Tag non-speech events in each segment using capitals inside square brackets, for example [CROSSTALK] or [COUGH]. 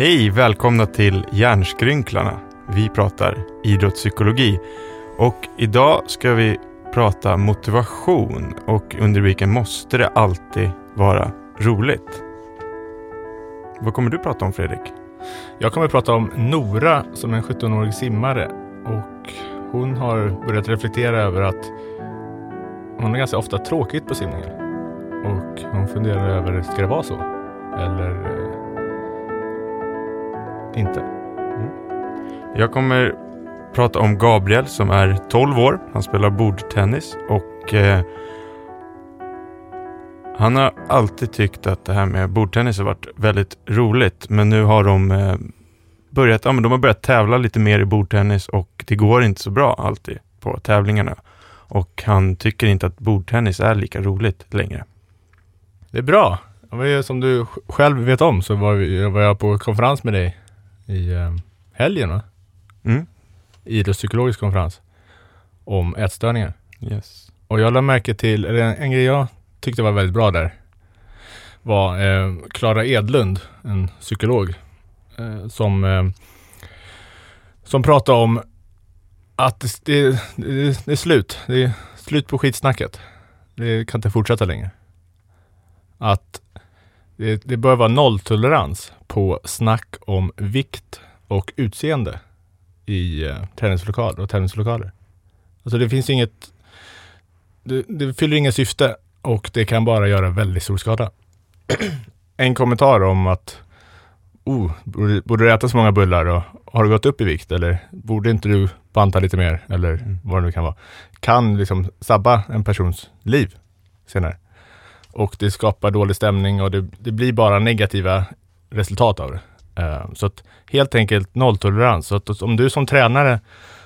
Hej, välkomna till Hjärnskrynklarna. Vi pratar idrottspsykologi och idag ska vi prata motivation och under vilken måste det alltid vara roligt. Vad kommer du prata om Fredrik? Jag kommer prata om Nora som är en 17-årig simmare och hon har börjat reflektera över att hon har ganska ofta tråkigt på simningen. Och hon funderar över, ska det vara så? Eller inte. inte? Jag kommer prata om Gabriel som är 12 år. Han spelar bordtennis och eh, han har alltid tyckt att det här med bordtennis har varit väldigt roligt. Men nu har de eh, börjat, ja, men de har börjat tävla lite mer i bordtennis och det går inte så bra alltid på tävlingarna. Och han tycker inte att bordtennis är lika roligt längre. Det är bra. Som du själv vet om så var, vi, var jag på konferens med dig i eh, helgen. Va? Mm. Idrottspsykologisk konferens om ätstörningar. Yes. Och jag lade märke till, eller en, en grej jag tyckte var väldigt bra där var eh, Edlund, en psykolog, eh, som, eh, som pratade om att det, det, det, det är slut. Det är slut på skitsnacket. Det kan inte fortsätta längre. Att det, det bör vara nolltolerans på snack om vikt och utseende i eh, träningslokaler och tävlingslokaler. Alltså det finns inget, det, det fyller inget syfte och det kan bara göra väldigt stor skada. [CLEARS THROAT] en kommentar om att oh, borde, borde du äta så många bullar och har du gått upp i vikt eller borde inte du banta lite mer eller Mm. vad det nu kan vara. Kan liksom sabba en persons liv senare. Och det skapar dålig stämning och det, det blir bara negativa resultat av det. Eh, så att helt enkelt nolltolerans. Så att om du som tränare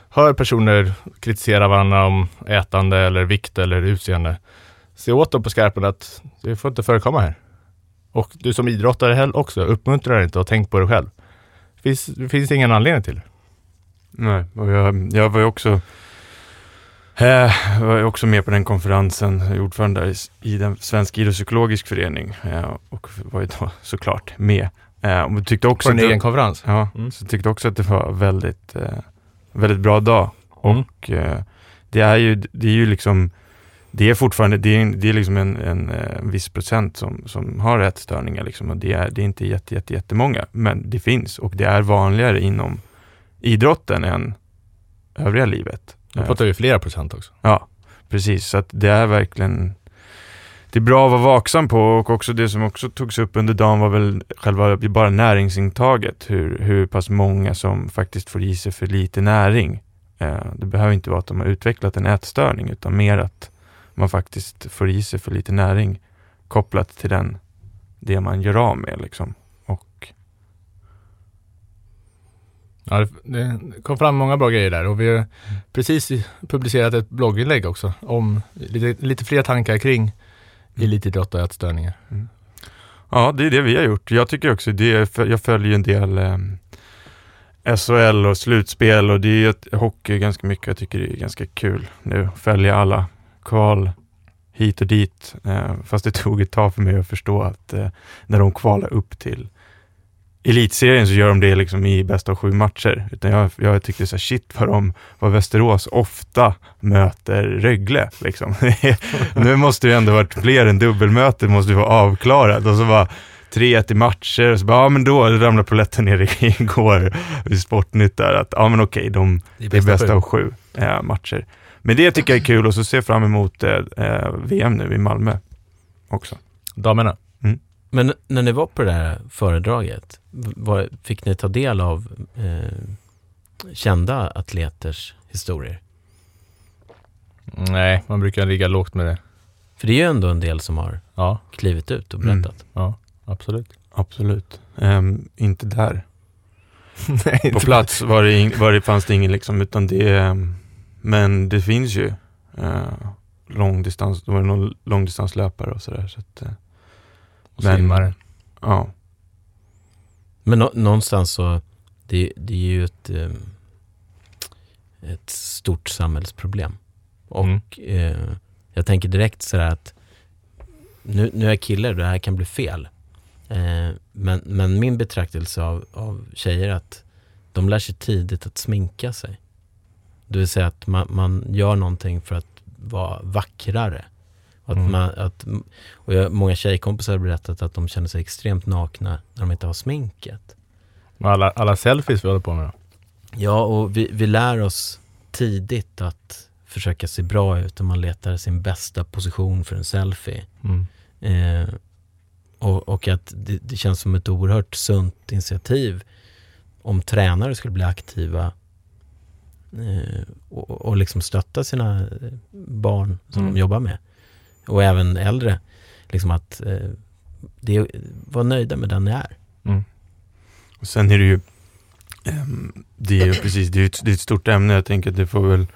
hör personer kritisera varandra om ätande eller vikt eller utseende, se åt dem på skarpen att det får inte förekomma här. Och du som idrottare heller också, uppmuntra det inte och tänk på det själv. Det finns, det finns ingen anledning till det. Nej, och jag, jag var ju också eh, var ju också med på den konferensen, jag är ordförande där i, den Svensk idrottspsykologisk förening eh, och var ju då [LAUGHS] såklart med. Eh, och tyckte också På en egen konferens. Ja, Mm. så jag tyckte också att det var väldigt, väldigt bra dag. Mm. Och det är ju, det är ju liksom, det är fortfarande, det är, det är liksom en, en, en viss procent som, som har ätstörningar liksom och det är, det är inte jätte, jätte, jättemånga, men det finns och det är vanligare inom idrotten än övriga livet. Eh, pratar vi flera procent också. Ja, precis. Så det är verkligen det är bra att vara vaksam på och också det som också togs upp under dagen var väl själva bara näringsintaget. Hur, hur pass många som faktiskt får i sig för lite näring. Eh, det behöver inte vara att de har utvecklat en ätstörning utan mer att man faktiskt får i sig för lite näring kopplat till den, det man gör av med. Liksom. Och, Ja, det, kom fram många bra grejer där och vi har precis publicerat ett blogginlägg också om lite, lite fler tankar kring elitidrott och ätstörningar. Ja, det är det vi har gjort. Jag tycker också det, jag följer en del eh, SHL och slutspel och det är ett hockey ganska mycket. Jag tycker det är ganska kul nu att följa alla kval hit och dit. Eh, fast det tog ett tag för mig att förstå att eh, när de kvalar upp till elitserien så gör de det liksom i bästa av sju matcher. Utan jag, jag tyckte så här, shit vad de, vad Västerås ofta möter Rögle liksom. [LAUGHS] nu måste det ändå varit fler än dubbelmöte, måste ju vara avklarat. Och så bara 3-1 i matcher, och så bara, ja men då ramlade polletten ner [LAUGHS] igår vid Sportnytt där, att ja men okej, de, Det är bästa bästa av sju eh, matcher. Men det tycker jag är kul och så ser jag fram emot eh, eh, VM nu i Malmö också. Damerna. Men när ni var på det här föredraget, vad, fick ni ta del av eh, kända atleters historier? Nej, man brukar ligga lågt med det. För det är ju ändå en del som har Ja, klivit ut och Mm. berättat. ja, absolut. Absolut. Ehm, inte där. [LAUGHS] Nej, På plats var det, ing, var det, fanns det ingen liksom, utan det, ehm, men det finns ju uh, långdistans, det var någon långdistanslöpare och sådär. Så att, eh, Och Men- simmare. ja. Men nå- någonstans så, det, det är ju ett, eh, ett stort samhällsproblem. Och Mm. eh, jag tänker direkt sådär att nu, nu är jag kille och det här kan bli fel. Eh, men, men min betraktelse av, av tjejer är att de lär sig tidigt att sminka sig. Det vill säga att man, man gör någonting för att vara vackrare. Att Mm. man, att, och jag, många tjejkompisar har berättat att de känner sig extremt nakna när de inte har sminket. Alla, alla selfies vi håller på med då. Ja, och vi, vi lär oss tidigt att försöka se bra ut och man letar sin bästa position för en selfie. Mm. Eh, och, och att det, det känns som ett oerhört sunt initiativ om tränare skulle bli aktiva eh, och, och liksom stötta sina barn som Mm. de jobbar med. Och även äldre. Liksom att eh, det, vara nöjda med den ni är. Mm. Och sen är det ju, eh, det är ju precis, det är, ett, det är ett stort ämne. Jag tänker att det får väl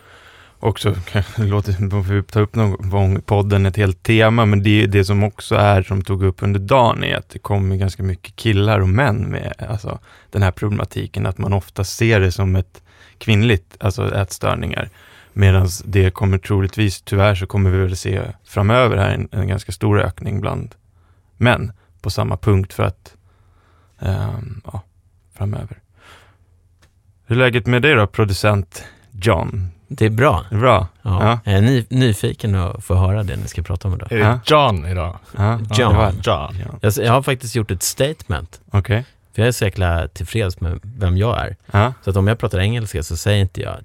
också, [LAUGHS] låt får vi ta upp någon gång podden ett helt tema, men det, det som också är, som tog upp under dagen, är att det kommer ganska mycket killar och män med alltså, den här problematiken, att man ofta ser det som ett kvinnligt, alltså ätstörningar. Medan det kommer troligtvis, tyvärr så kommer vi väl se framöver här en, en ganska stor ökning bland män på samma punkt för att, ehm, ja, framöver. Hur är läget med dig då, producent John? Det är bra. Är det bra? Ja. Ja. Jag är ny, nyfiken att få höra det ni ska prata om idag. Är det Ja. John idag? Ja, John. var- John. Ja. Jag, jag har faktiskt gjort ett statement. Okej. För jag är så jäkla tillfreds med vem jag är. Ja. Så att om jag pratar engelska så säger inte jag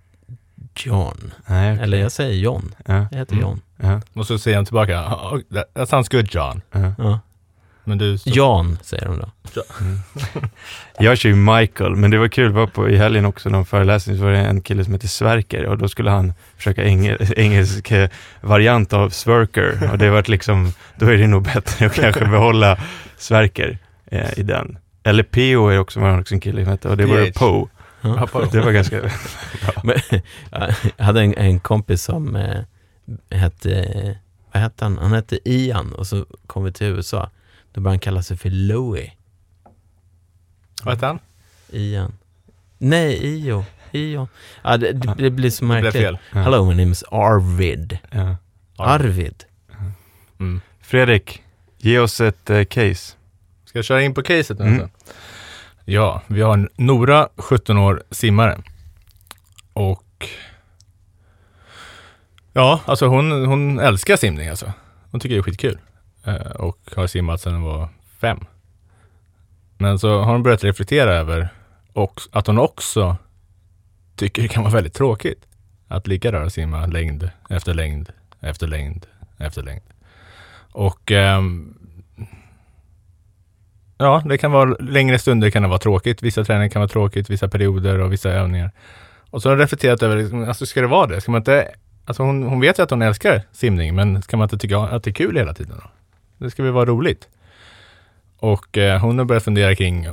John. Nej, okej. Eller jag säger John. Ja. Jag heter Mm. John. Ja. Och så säger han tillbaka, oh, that, that sounds good John. Ja. Ja. Men du... Så, Jan säger de då. Jag kör ju Michael, men det var kul, var på, i helgen också, någon föreläsning, så var det en kille som heter Sverker och då skulle han försöka engel, [LAUGHS] engelsk eh, variant av Sverker och det var liksom, då är det nog bättre att kanske behålla Sverker eh, i den. Eller P.O. är också, var också en kille som hette, och det var. Poe. Ja. Det var ganska, [LAUGHS] Men, jag hade en, en kompis som eh, hette, vad hette han? Han hette Ian och så kom vi till USA. Då började han kalla sig för Louie. vad heter han? Ian. Nej, Io. Io. Ja, det, det, det blir så Det blev märkligt. fel. Ja. Hello, my name is Arvid. ja. Arvid. Mm. Fredrik, ge oss ett eh, case. Ska jag köra in på caset nu? Mm. Ja, vi har Nora, 17 år, simmare. Och ja, alltså hon, hon älskar simning alltså. Hon tycker det är skitkul. Eh, och har simmat sedan hon var fem. Men så har hon börjat reflektera över och, att hon också tycker det kan vara väldigt tråkigt att ligga där och simma längd efter längd efter längd efter längd. Och ehm, Ja, det kan vara längre stunder kan det vara tråkigt. Vissa träningar kan vara tråkigt, vissa perioder och vissa övningar. Och så har jag reflekterat över, liksom, alltså ska det vara det? Ska man inte, alltså hon, hon vet ju att hon älskar simning, men ska man inte tycka att det är kul hela tiden då? Det ska väl vara roligt. Och eh, hon har börjat fundera kring,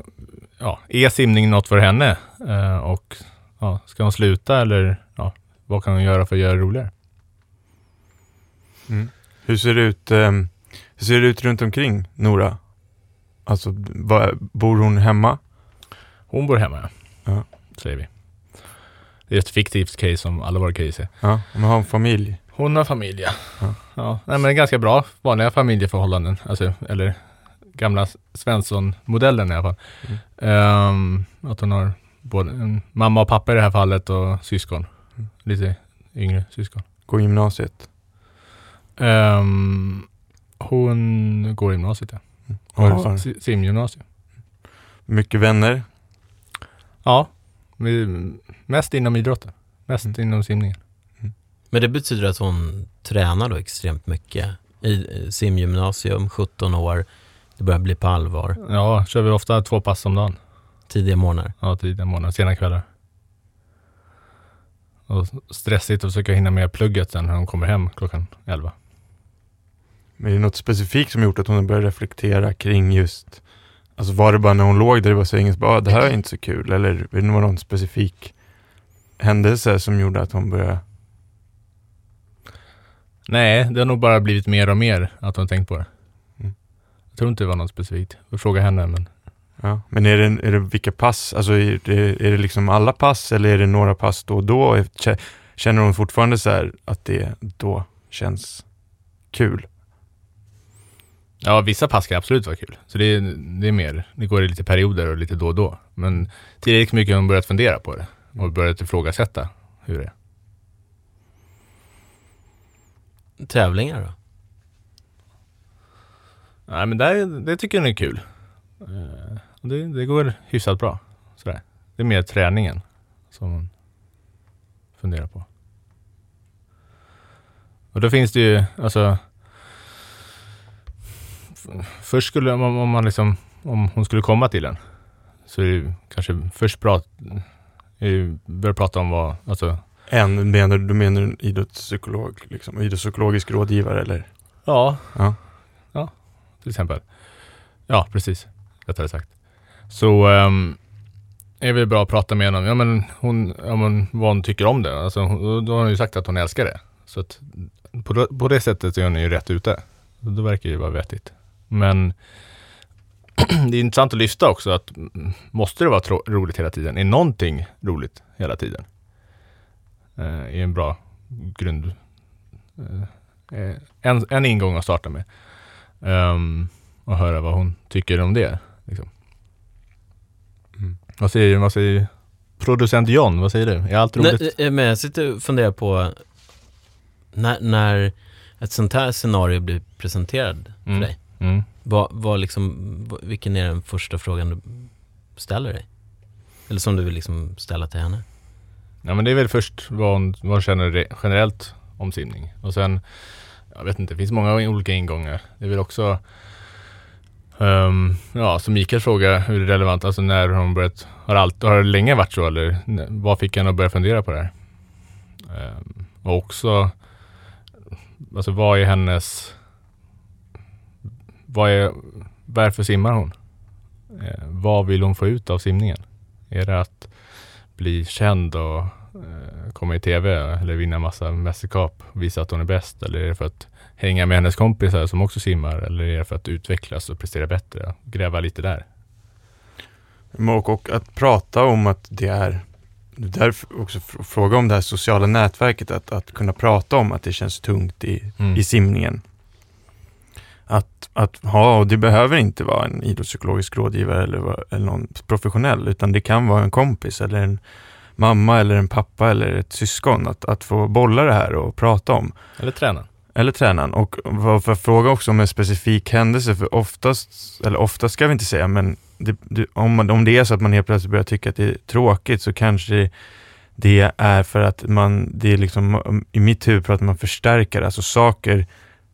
ja, är simning något för henne? Eh, och ja, ska hon sluta eller ja, vad kan hon göra för att göra det roligare? Mm. Hur ser det ut, eh, hur ser det ut runt omkring Nora? Alltså, vad- bor hon hemma? Hon bor hemma, Ja. säger vi. Det är ett fiktivt case som alla våra case är. Ja, hon har en familj. Hon har familj, ja. Ja. ja. Nej, men ganska bra, vanliga familjeförhållanden. Alltså, eller gamla Svensson-modellen i alla fall. Ehm, att hon har både en mamma och pappa i det här fallet och syskon. Mm. Lite yngre syskon. Gå gymnasiet. Ehm, hon går gymnasiet ja. Si- simgymnasium. mycket vänner. Ja, mest inom idrotten. Mest Mm. inom simningen. Men det betyder att hon tränar då extremt mycket. I eh, simgymnasium, 17 år. Det börjar bli på allvar. Ja, kör vi ofta två pass om dagen. Tidiga morgnar. Ja, tidiga morgnar, sena kvällar. Och stressigt att försöka hinna med plugget sen när hon kommer hem klockan 11. Men är det något specifikt som gjort att hon har börjat reflektera kring just Alltså var det bara när hon låg där det var så enkelt, bara, "Ah, det här är inte så kul, eller är det någon specifik händelse som gjorde att hon började Nej, det har nog bara blivit mer och mer att hon tänkt på det. Mm. Jag tror inte det var något specifikt. Jag får fråga henne men Ja, men är det, är det vilka pass? Alltså är det, är det liksom alla pass eller är det några pass då och då? Kä- Känner hon fortfarande så här att det då känns kul? Ja, vissa pass kan absolut vara kul. Så det är, det är mer, det går i lite perioder och lite då och då. Men tillräckligt mycket har hon börjat fundera på det och börjat ifrågasätta hur det är. Tävlingar då? Nej men det, det tycker jag är kul. Eh, Det, det går hyfsat bra. Sådär. Det är mer träningen som man funderar på. Och då finns det ju, alltså Först skulle, om, om man liksom, om hon skulle komma till en Så är det kanske först eh, börja prata om vad, alltså En, menar, du menar en idrottspsykolog, liksom, idrottspsykologisk rådgivare eller? Ja, Ja. till exempel. Ja, precis. Rättare sagt. Så um, är det bra att prata med henne om, ja men hon, ja, men vad hon tycker om det. Alltså, hon, då har hon ju sagt att hon älskar det. Så att på, det- på det sättet är hon ju rätt ute. Det verkar ju vara vettigt. Men [CLEARS THROAT] det är intressant att lyfta också att måste det vara roligt hela tiden? Är någonting roligt hela tiden? Eh, är en bra grund. Eh, en, en ingång att starta med. Ehm, och höra vad hon tycker om det. Liksom. Mm. Vad säger, vad säger producent John? Vad säger du? Är allt roligt? Nej, eh, men jag sitter och funderar på när, när ett sånt här scenario blir presenterat för Mm. dig. Mm. Vad, vad liksom, vilken är den första frågan du ställer dig? Eller som du vill liksom ställa till henne? Ja men det är väl först vad hon, vad hon känner re- generellt om simning. Och sen, jag vet inte, det finns många olika ingångar. Det är väl också ehm, Ja, som Mikael frågar hur det är relevant, alltså när har hon börjat, har, allt, har det länge varit så eller vad fick henne att börja fundera på det här? Ehm, och också, alltså vad är hennes, vad är, varför simmar hon? Eh, vad vill hon få ut av simningen? Är det att bli känd och eh, komma i tv eller vinna massa mästerskap och visa att hon är bäst? Eller är det för att hänga med hennes kompisar som också simmar? Eller är det för att utvecklas och prestera bättre? Gräva lite där. Och, och att prata om att det är Därför också fr- fråga om det här sociala nätverket, att, att kunna prata om att det känns tungt i, Mm. i simningen. Att, att ha, och det behöver inte vara en idrottspsykologisk rådgivare eller, eller någon professionell, utan det kan vara en kompis eller en mamma eller en pappa eller ett syskon. Att, att få bolla det här och prata om. Eller träna. Eller tränaren. Och för fråga också om en specifik händelse, för oftast, eller oftast ska vi inte säga, men det, det, om, man, om det är så att man helt plötsligt börjar tycka att det är tråkigt så kanske det är för att man, det är liksom, i mitt huvud pratar man förstärkare, alltså saker,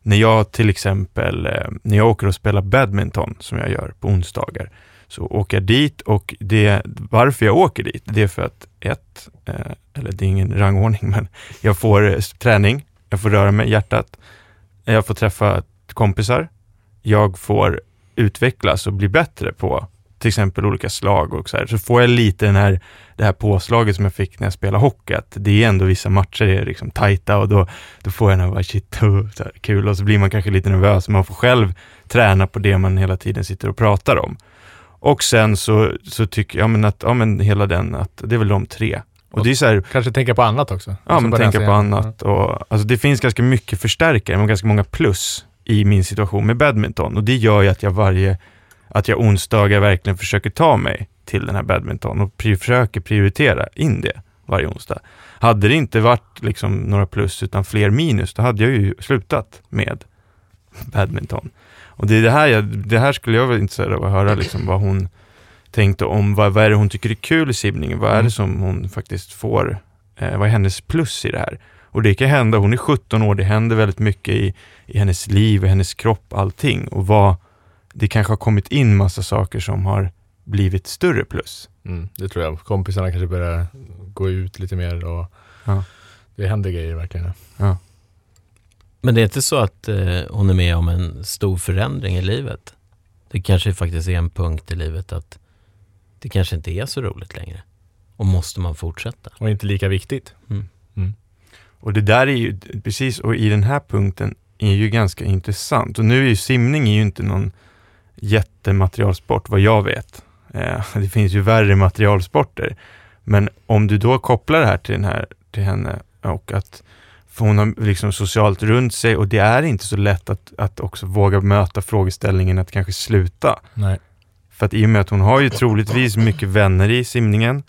när jag till exempel, eh, när jag åker och spelar badminton, som jag gör på onsdagar, så åker jag dit och det, varför jag åker dit, det är för att ett, eh, eller det är ingen rangordning, [LAUGHS] men jag får eh, träning, jag får röra mig, hjärtat, jag får träffa kompisar, jag får utvecklas och bli bättre på till exempel olika slag och så här. Så får jag lite den här, det här påslaget som jag fick när jag spelade hockey, att det är ändå vissa matcher är liksom tajta och då, då får jag den här, bara, shit, oh, [LAUGHS] så här, kul och så blir man kanske lite nervös, man får själv träna på det man hela tiden sitter och pratar om. Och sen så, så tycker jag men att, ja men hela den, att det är väl de tre. Och det är så här, Kanske tänka på annat också. Ja, men tänka på annat. Och, alltså det finns ganska mycket förstärkare, men ganska många plus i min situation med badminton. Och det gör ju att jag varje att jag onsdagar verkligen försöker ta mig till den här badminton och pri försöker prioritera in det varje onsdag. Hade det inte varit liksom några plus utan fler minus, då hade jag ju slutat med badminton. Och det, är det, här jag, det här skulle jag vara intresserad av att höra, liksom, vad hon tänkte om, vad, vad är det hon tycker är kul i simningen? Vad är det Mm. som hon faktiskt får, eh, vad är hennes plus i det här? Och det kan hända, hon är 17 år, det händer väldigt mycket i, i hennes liv, i hennes kropp, allting. Och vad, det kanske har kommit in massa saker som har blivit större plus. Mm, det tror jag. Kompisarna kanske börjar gå ut lite mer och Ja. det händer grejer verkligen. Men det är inte så att eh, hon är med om en stor förändring i livet? Det kanske faktiskt är en punkt i livet att det kanske inte är så roligt längre. Och måste man fortsätta? Och inte lika viktigt. Och det där är ju, precis, och i den här punkten är ju ganska intressant. Och nu är ju simning är ju inte någon jättematerialsport, vad jag vet. Eh, [LAUGHS] det finns ju värre materialsporter. Men om du då kopplar det här till, den här, till henne och att hon har liksom socialt runt sig och det är inte så lätt att, att också våga möta frågeställningen att kanske sluta. Nej. För att i och med att hon har ju troligtvis mycket vänner i simningen.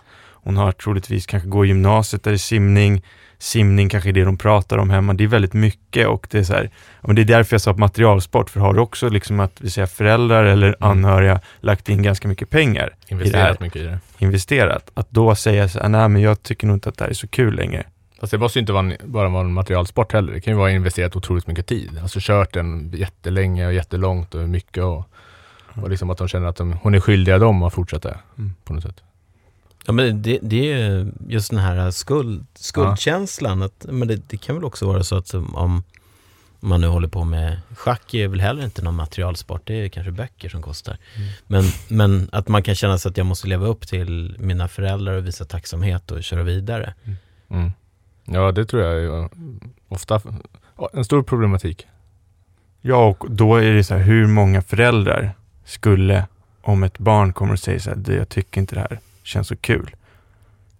Hon har troligtvis kanske går gymnasiet där det är simning. Simning kanske är det de pratar om hemma. Det är väldigt mycket och det är så här, men det är därför jag sa materialsport. För har du också liksom att vi säger föräldrar eller anhöriga lagt in ganska mycket pengar Investerat mycket i det. investerat, att då säga så här, nej men jag tycker nog inte att det här är så kul längre. Fast det måste ju inte vara en, bara vara en materialsport heller. Det kan ju vara investerat otroligt mycket tid. Alltså kört den jättelänge och jättelångt och mycket och, och liksom att de känner att de, hon är skyldiga dem att fortsätta Mm. på något sätt. Ja, men det, det är ju just den här skuld, skuldkänslan. Att, men det, det kan väl också vara så att om man nu håller på med schack är väl heller inte någon materialsport. Det är kanske böcker som kostar. Men, men att man kan känna sig att jag måste leva upp till mina föräldrar och visa tacksamhet och köra vidare. Mm. Ja, det tror jag är ofta en stor problematik. Ja, och då är det så här, hur många föräldrar skulle, om ett barn kommer och säger så här, "Du, jag tycker inte det här känns så kul.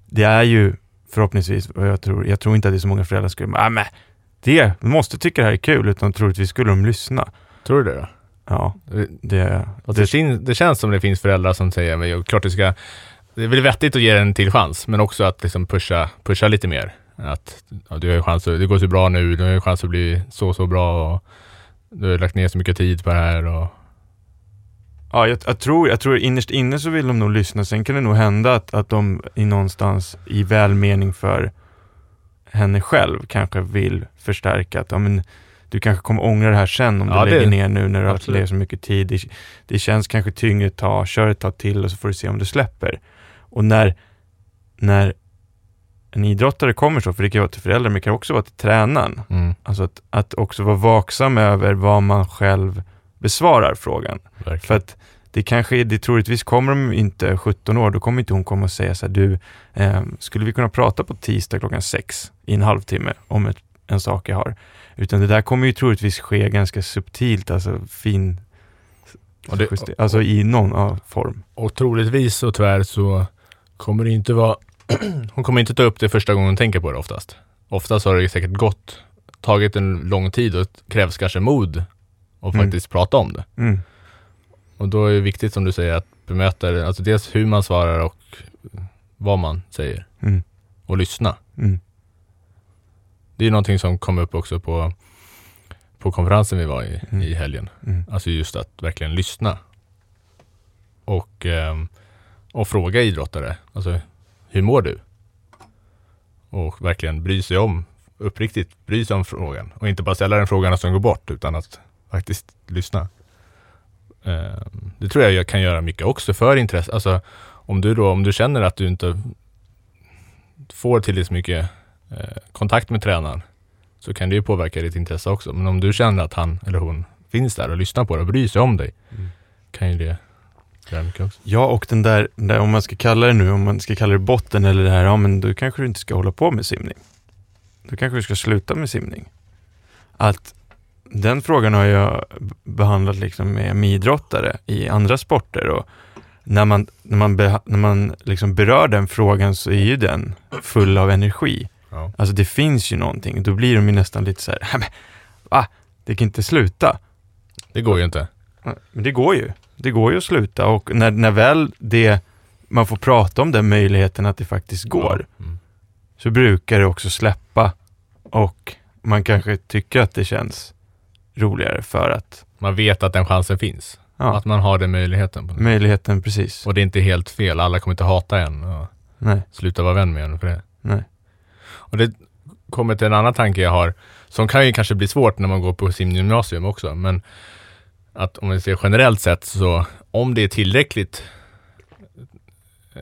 Det är ju förhoppningsvis, vad jag tror, jag tror inte att det är så många föräldrar skulle, ah, men det, du måste tycka det här är kul, utan troligtvis skulle de lyssna. Tror du det då? Ja, Det, det, Alltså, det, fin- det känns som det finns föräldrar som säger, men klart du ska, det är väl vettigt att ge den en till chans, men också att liksom pusha, pusha lite mer. Att ja, du har chans det går så bra nu, du har chans att bli så, så bra och du har lagt ner så mycket tid på det här och Ja, jag, jag, tror, jag tror innerst inne så vill de nog lyssna. Sen kan det nog hända att, att de i någonstans i välmening för henne själv kanske vill förstärka att ja, men, du kanske kommer ångra det här sen om Ja, du det- lägger ner nu när du har lagt så mycket tid. Det, det känns kanske tyngre ett tag, kör ett tag till och så får du se om du släpper. Och när, när en idrottare kommer så, för det kan vara till föräldrar men det kan också vara till tränaren, mm, alltså att, att också vara vaksam över vad man själv besvarar frågan. verkligen. För att det kanske det troligtvis kommer de inte 17 år, då kommer inte hon komma och säga så här, du, eh, skulle vi kunna prata på tisdag klockan sex i en halvtimme om ett, en sak jag har? Utan det där kommer ju troligtvis ske ganska subtilt, alltså fin, Och det- juster- alltså i någon ja, form. Och troligtvis och tyvärr så kommer det inte vara, [CLEARS THROAT] hon kommer inte ta upp det första gången hon tänker på det oftast. Oftast har det säkert gått, tagit en lång tid och krävs kanske mod att Mm. faktiskt prata om det. Mm. Och då är det viktigt som du säger att bemöta det, alltså dels hur man svarar och vad man säger Mm. och lyssna. Mm. Det är någonting som kom upp också på, på konferensen vi var i, Mm. i helgen. Mm. Alltså just att verkligen lyssna. Och, ehm, och fråga idrottare, alltså hur mår du? Och verkligen bry sig om, uppriktigt bry sig om frågan. Och inte bara ställa den frågan och sen gå bort, utan att faktiskt lyssna. Ehm, det tror jag jag kan göra mycket också för intresse. Alltså om du då, om du känner att du inte får tillräckligt mycket eh, kontakt med tränaren så kan det ju påverka ditt intresse också. Men om du känner att han eller hon finns där och lyssnar på dig och bryr sig om dig Mm. kan ju det göra mycket också. Ja, och den där, den där, om man ska kalla det nu, om man ska kalla det botten eller det här, ja men då kanske du inte ska hålla på med simning. Då kanske du ska sluta med simning. Att den frågan har jag behandlat liksom med, idrottare i andra sporter och när man, när man, beha- när man liksom berör den frågan så är ju den full av energi. Ja. Alltså det finns ju någonting, då blir de ju nästan lite så här, "Men, va? Det kan inte sluta. Det går ju inte. Men det går ju. det går ju att sluta och när, när väl det, man får prata om den möjligheten att det faktiskt går, Ja. Mm. så brukar det också släppa och man kanske tycker att det känns roligare för att, Man vet att den chansen finns. ja, Att man har den möjligheten. Möjligheten precis. Och det är inte helt fel. Alla kommer inte hata en och Nej, sluta vara vän med en för det. nej. Och det kommer till en annan tanke jag har, som kan ju kanske bli svårt när man går på simgymnasium också, men att om vi ser generellt sett så om det är tillräckligt eh,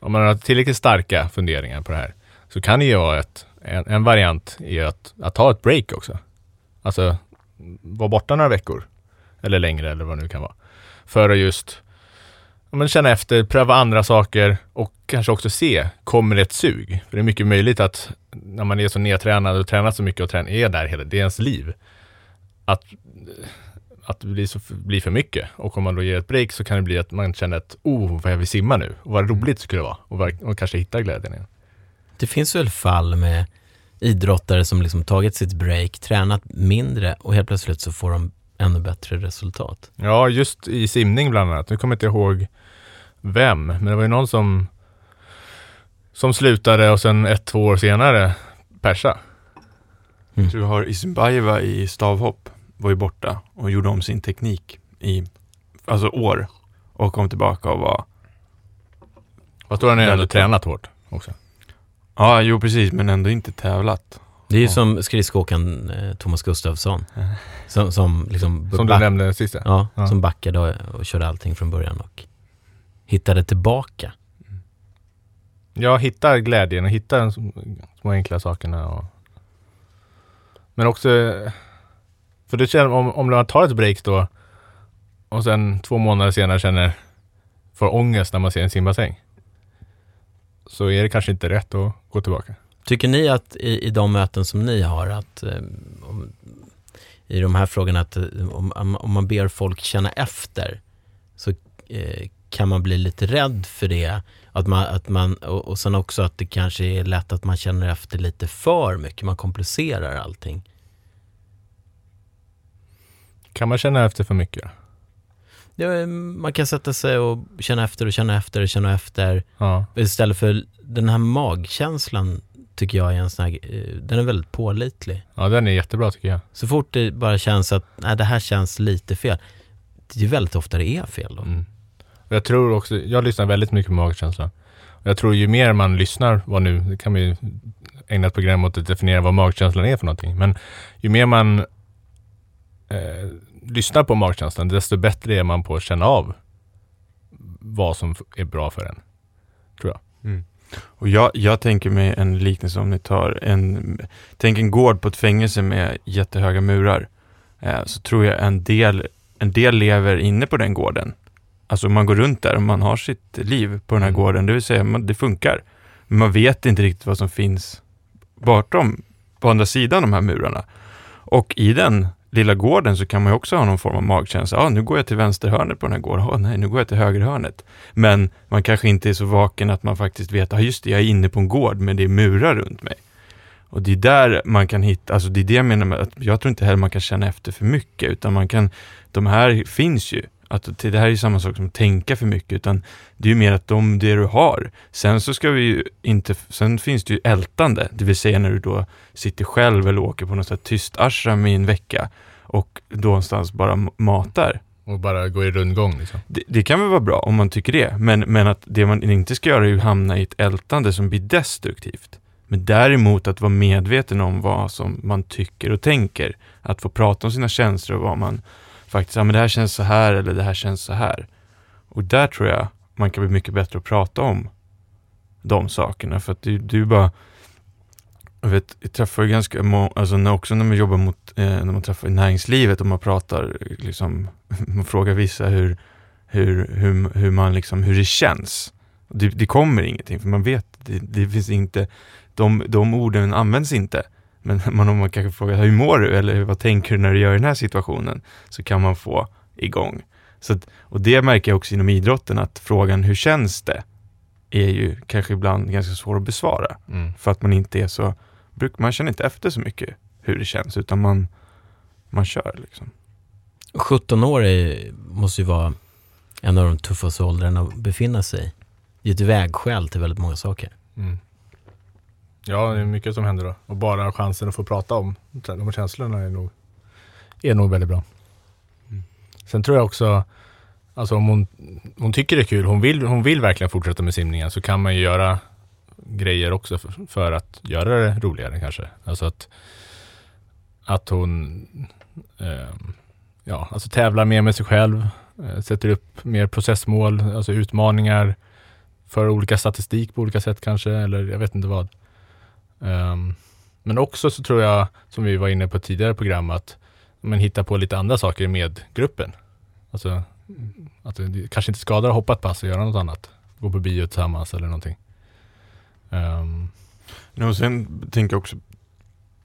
om man har tillräckligt starka funderingar på det här så kan det ju vara ett, en, en variant i att, att ta ett break också. Alltså vara borta några veckor eller längre eller vad det nu kan vara. För att just men känna efter, pröva andra saker och kanske också se, kommer det ett sug? För det är mycket möjligt att när man är så nedtränad och tränat så mycket och trän- är där hela, det är ens liv. Att, att det blir, så, blir för mycket. Och om man då ger ett break så kan det bli att man känner att, oh, vad jag vill simma nu. Och vad roligt skulle det vara. Och, och kanske hitta glädjen igen. Det finns väl fall med idrottare som liksom tagit sitt break, tränat mindre och helt plötsligt så får de ännu bättre resultat. Ja, just i simning bland annat. Nu kommer jag inte ihåg vem, men det var ju någon som som slutade och sen ett, två år senare persa. Du har Isinbayeva i stavhopp, var ju borta och gjorde om sin teknik i, alltså år och kom tillbaka och var, Fast då har han ju ändå tränat hårt också. Ja jo precis, men ändå inte tävlat. Det är ju Ja. som skridskoåkaren eh, Thomas Gustafsson. [LAUGHS] Som, som liksom Som du nämnde sist ja. Ja, som backade och, och körde allting från början och hittade tillbaka. Ja, hitta glädjen och hitta de små enkla sakerna. Och... Men också, för det känner, om, om man tar ett break då och sen två månader senare känner, får ångest när man ser en simbassäng. Så är det kanske inte rätt att gå tillbaka. Tycker ni att i, i de möten som ni har, att eh, om, i de här frågorna, att eh, om, om man ber folk känna efter, så eh, kan man bli lite rädd för det. Att man, att man, och, och sen också att det kanske är lätt att man känner efter lite för mycket, man komplicerar allting. Kan man känna efter för mycket? Eh, man kan sätta sig och känna efter och känna efter och känna efter. Ja. Istället för den här magkänslan tycker jag är en sån här, eh, den är väldigt pålitlig. ja, den är jättebra tycker jag. Så fort det bara känns att nej, det här känns lite fel. Det är ju väldigt ofta det är fel då. Mm. Och Jag tror också, jag lyssnar väldigt mycket på magkänslan. Och Jag tror ju mer man lyssnar, vad nu, det kan vi ju ägna ett program åt att definiera vad magkänslan är för någonting. Men ju mer man eh, lyssnar på magkänslan, desto bättre är man på att känna av vad som är bra för en. Och jag, jag tänker mig en liknelse om ni tar en, tänk en gård på ett fängelse med jättehöga murar. Eh, så tror jag en del, en del lever inne på den gården. Alltså man går runt där och man har sitt liv på den här Mm. gården, det vill säga man, det funkar. Men man vet inte riktigt vad som finns bortom, på andra sidan de här murarna. Och i den lilla gården så kan man ju också ha någon form av magkänsla. Ja, ah, nu går jag till vänsterhörnet på den här gården. Ah, nej, nu går jag till högerhörnet. Men man kanske inte är så vaken att man faktiskt vet, ja ah, just det, jag är inne på en gård, men det är murar runt mig. Och det är där man kan hitta, alltså det är det jag menar med att jag tror inte heller man kan känna efter för mycket, utan man kan, de här finns ju. Att det här är ju samma sak som att tänka för mycket, utan det är ju mer att de, det du har. Sen så ska vi ju inte, sen finns det ju ältande, det vill säga när du då sitter själv eller åker på något sånt här tyst ashram i en vecka och då någonstans bara matar. Och bara gå i rundgång liksom. Det, det kan väl vara bra om man tycker det, men, men att det man inte ska göra är ju hamna i ett ältande som blir destruktivt. Men däremot att vara medveten om vad som man tycker och tänker. Att få prata om sina känslor och vad man faktiskt, ja men det här känns så här eller det här känns så här. Och där tror jag man kan bli mycket bättre att prata om de sakerna. För att det, det är bara, jag vet, jag träffar ju ganska många, alltså när, också när man jobbar mot, eh, när man träffar i näringslivet och man pratar, liksom, [LAUGHS] man frågar vissa hur, hur, hur, hur man liksom, hur det känns. Det, det kommer ingenting, för man vet, det, det finns inte, de, de orden används inte. Men [LAUGHS] man, om man kanske frågar, hur mår du? Eller vad tänker du när du gör den här situationen? Så kan man få igång. Så att, och det märker jag också inom idrotten, att frågan hur känns det? Är ju kanske ibland ganska svår att besvara. Mm. För att man inte är så, bruk- man känner inte efter så mycket hur det känns, utan man, man kör liksom. 17 år är, måste ju vara en av de tuffaste åldrarna att befinna sig i. Det är ett vägskäl till väldigt många saker. Mm. Ja, det är mycket som händer då. Och bara chansen att få prata om de här känslorna är nog, är nog väldigt bra. Mm. Sen tror jag också, alltså om hon, hon tycker det är kul, hon vill, hon vill verkligen fortsätta med simningen, så kan man ju göra grejer också för, för att göra det roligare kanske. Alltså att, att hon eh, ja, alltså tävlar mer med sig själv, eh, sätter upp mer processmål, alltså utmaningar för olika statistik på olika sätt kanske, eller jag vet inte vad. Um, men också så tror jag, som vi var inne på tidigare program, att man hittar på lite andra saker med gruppen. Alltså att det kanske inte skadar att hoppa ett pass och göra något annat. Gå på bio tillsammans eller någonting. Um, Och sen tänker jag också,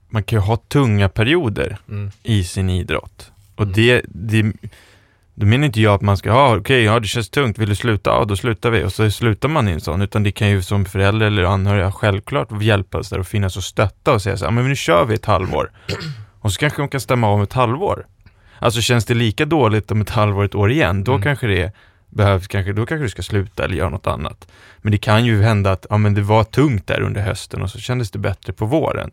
man kan ju ha tunga perioder mm, i sin idrott. Och Mm. det, det, då menar inte jag att man ska, ja okej, ja det känns tungt, vill du sluta? Ja, då slutar vi. Och så slutar man i en sån. Utan det kan ju som förälder eller anhöriga självklart hjälpas där och finnas och stötta och säga så här, men nu kör vi ett halvår. Och så kanske de kan stämma av ett halvår. Alltså känns det lika dåligt om ett halvår, ett år igen, då Mm. kanske det behövs, kanske, då kanske du ska sluta eller göra något annat. Men det kan ju hända att, ja men det var tungt där under hösten och så kändes det bättre på våren.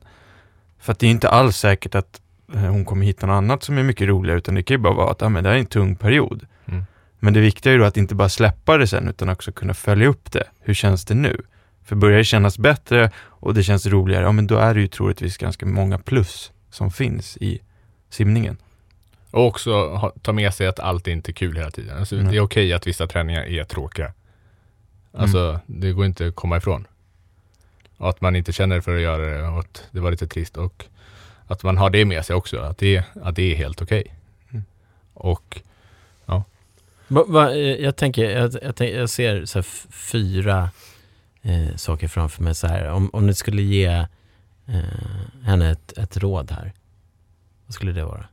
För att det är inte alls säkert att hon kommer hitta något annat som är mycket roligare, utan det kan ju bara vara att, ja men det här är en tung period. Mm. Men det viktiga är ju då att inte bara släppa det sen, utan också kunna följa upp det. Hur känns det nu? För börjar det kännas bättre och det känns roligare, ja men då är det ju troligtvis ganska många plus som finns i simningen. Och också ha, ta med sig att allt är inte är kul hela tiden. Alltså, Nej. Det är okej att vissa träningar är tråkiga. Alltså, det går inte att komma ifrån. Och att man inte känner för att göra det och att det var lite trist. Och att man har det med sig också, att det, att det är helt okej. Mm. Och Va, va, eh, jag, tänker, jag, jag, tänker, jag ser så fyra eh, saker framför mig så här. Om, om ni skulle ge eh, henne ett, ett råd här, vad skulle det vara?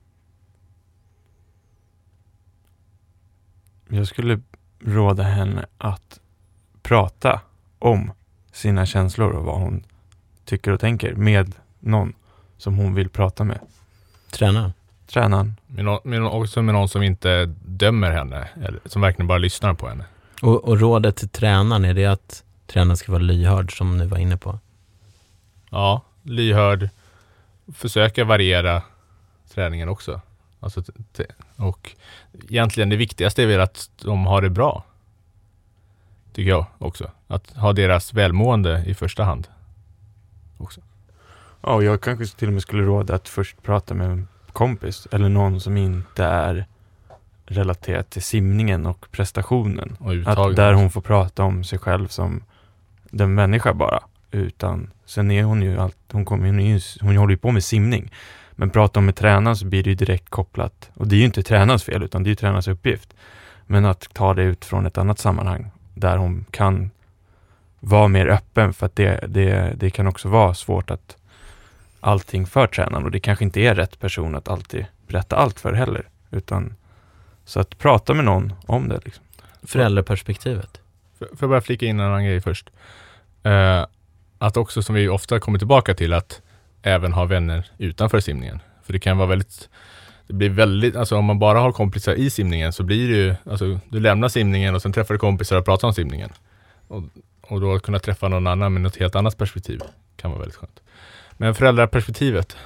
Jag skulle råda henne att prata om sina känslor och vad hon tycker och tänker med någon som hon vill prata med. Träna? Tränaren. med nå- med också med någon som inte dömer henne, eller som verkligen bara lyssnar på henne. Och, och rådet till tränaren, är det att tränaren ska vara lyhörd som ni var inne på? Ja, lyhörd. Försöka variera träningen också. Alltså, och egentligen det viktigaste är väl att de har det bra. Tycker jag också. Att ha deras välmående i första hand. Också. Ja, jag kanske till och med skulle råda att först prata med en kompis eller någon som inte är relaterat till simningen och prestationen. Och Att där hon får prata om sig själv som den människa bara. Utan, sen är hon ju allt, hon, kommer, hon, ju, hon håller ju på med simning. Men prata om med tränaren så blir det ju direkt kopplat. Och det är ju inte tränarens fel, utan det är ju tränarens uppgift. Men att ta det ut från ett annat sammanhang där hon kan vara mer öppen för att det, det, det kan också vara svårt att allting för tränaren och det kanske inte är rätt person att alltid berätta allt för heller. Utan så att prata med någon om det. Liksom. Föräldraperspektivet? Får jag bara flika in en annan grej först? Eh, att också, som vi ofta kommer tillbaka till, att även ha vänner utanför simningen. För det kan vara väldigt, det blir väldigt, alltså om man bara har kompisar i simningen så blir det ju, alltså du lämnar simningen och sen träffar du kompisar och pratar om simningen. Och, och då att kunna träffa någon annan med något helt annat perspektiv kan vara väldigt skönt. Men föräldraperspektivet,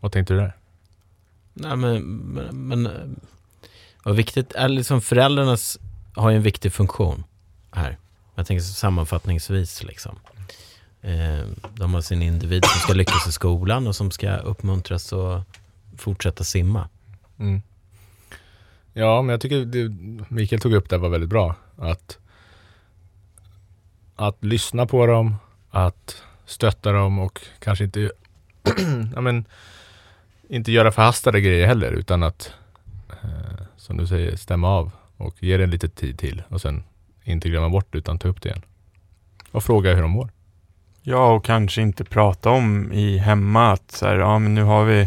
vad tänkte du där? Nej men, men, men vad viktigt är liksom föräldrarnas har ju en viktig funktion här. Jag tänker sammanfattningsvis liksom. Eh, de har sin individ som ska lyckas i skolan och som ska uppmuntras att fortsätta simma. Mm. Ja, men jag tycker det Mikael tog upp där var väldigt bra. Att, att lyssna på dem, att stötta dem och kanske inte, [CLEARS THROAT] ja, men, inte göra förhastade grejer heller utan att, eh, som du säger, stämma av och ge det lite tid till och sen inte glömma bort det utan ta upp det igen. Och fråga hur de mår. Ja, och kanske inte prata om i hemma att så här, ja men nu har vi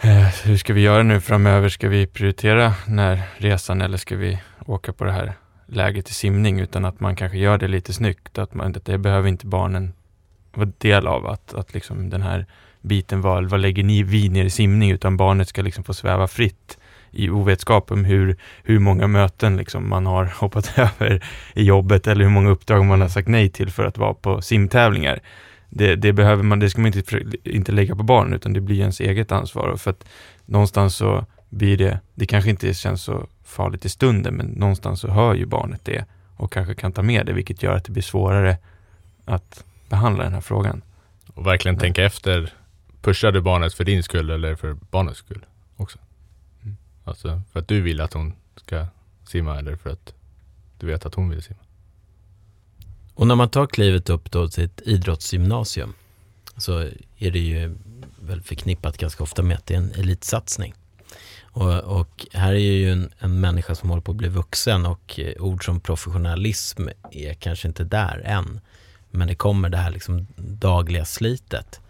eh, hur ska vi göra nu framöver? Ska vi prioritera den här resan eller ska vi åka på det här läget i simning? Utan att man kanske gör det lite snyggt. Att, man, det behöver inte barnen vara del av. Att, att liksom den här biten, vad, vad lägger ni vi ner i simning? Utan barnet ska liksom få sväva fritt i ovetskap om hur, hur många möten liksom man har [LAUGHS] hoppat över i jobbet eller hur många uppdrag man har sagt nej till för att vara på simtävlingar. Det, det behöver man, det ska man inte, inte lägga på barnen utan det blir ens eget ansvar. För att någonstans så blir det, det kanske inte känns så farligt i stunden men någonstans så hör ju barnet det och kanske kan ta med det vilket gör att det blir svårare att behandla den här frågan. Och verkligen tänka efter, pushar du barnet för din skull eller för barnets skull också? Mm. Alltså för att du vill att hon ska simma eller för att du vet att hon vill simma? Och när man tar klivet upp då till ett idrottsgymnasium så är det ju väl förknippat ganska ofta med att det är en elitsatsning. Och, och, här är ju en, en människa som håller på att bli vuxen och eh, ord som professionalism är kanske inte där än. Men det kommer det här liksom dagliga slitet.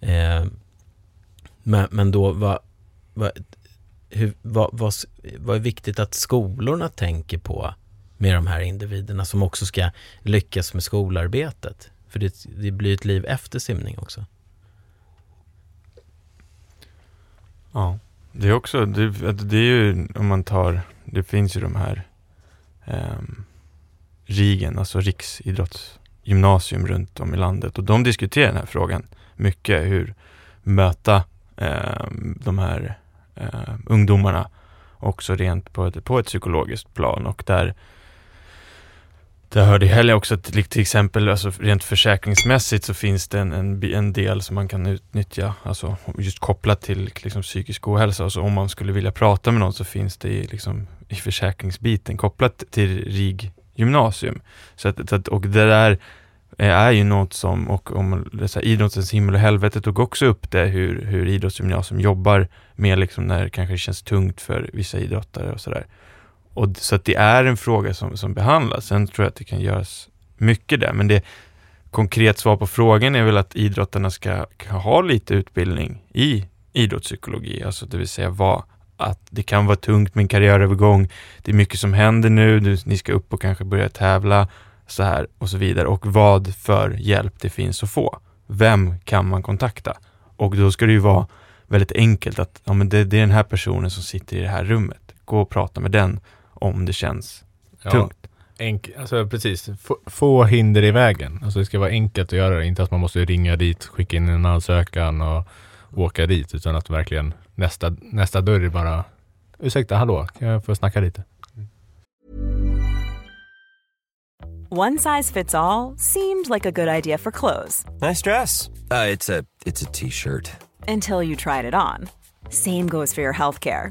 Eh, men, men då, vad, vad, hur, vad, vad, vad är viktigt att skolorna tänker på med de här individerna som också ska lyckas med skolarbetet? För det, det blir ett liv efter simning också. Ja. Det är också, det, det är ju om man tar, det finns ju de här eh, RIGen, alltså riksidrottsgymnasium runt om i landet. Och de diskuterar den här frågan mycket, hur möta eh, de här eh, ungdomarna också rent på ett, på ett psykologiskt plan. Och där det hörde heller också att till exempel alltså rent försäkringsmässigt så finns det en, en, en del som man kan utnyttja, alltså just kopplat till liksom psykisk ohälsa. Alltså om man skulle vilja prata med någon så finns det i, liksom, i försäkringsbiten kopplat till RIG gymnasium. Så att, så att, och det där eh, är ju något som, och om det så här, idrottens himmel och helvete tog också upp det, hur, hur idrottsgymnasium jobbar med liksom när det kanske känns tungt för vissa idrottare och sådär. Och, så att det är en fråga som, som behandlas. Sen tror jag att det kan göras mycket där, men det konkret svar på frågan är väl att idrottarna ska, ska ha lite utbildning i idrottspsykologi, alltså det vill säga vad, att det kan vara tungt med en karriärövergång, det är mycket som händer nu, du, ni ska upp och kanske börja tävla, så här och så vidare och vad för hjälp det finns att få. Vem kan man kontakta? Och då ska det ju vara väldigt enkelt att ja, men det, det är den här personen som sitter i det här rummet. Gå och prata med den om det känns ja, tungt. Enk, alltså precis, få, få, hinder i vägen. Alltså det ska vara enkelt att göra det, inte att man måste ringa dit, skicka in en ansökan och åka dit, utan att verkligen nästa, nästa dörr är bara Ursäkta, hallå, kan jag få snacka lite? One size fits all, seemed like a good idea for clothes. Nice dress. Uh, it's a t-shirt. Until you tried it on. Same goes for your healthcare.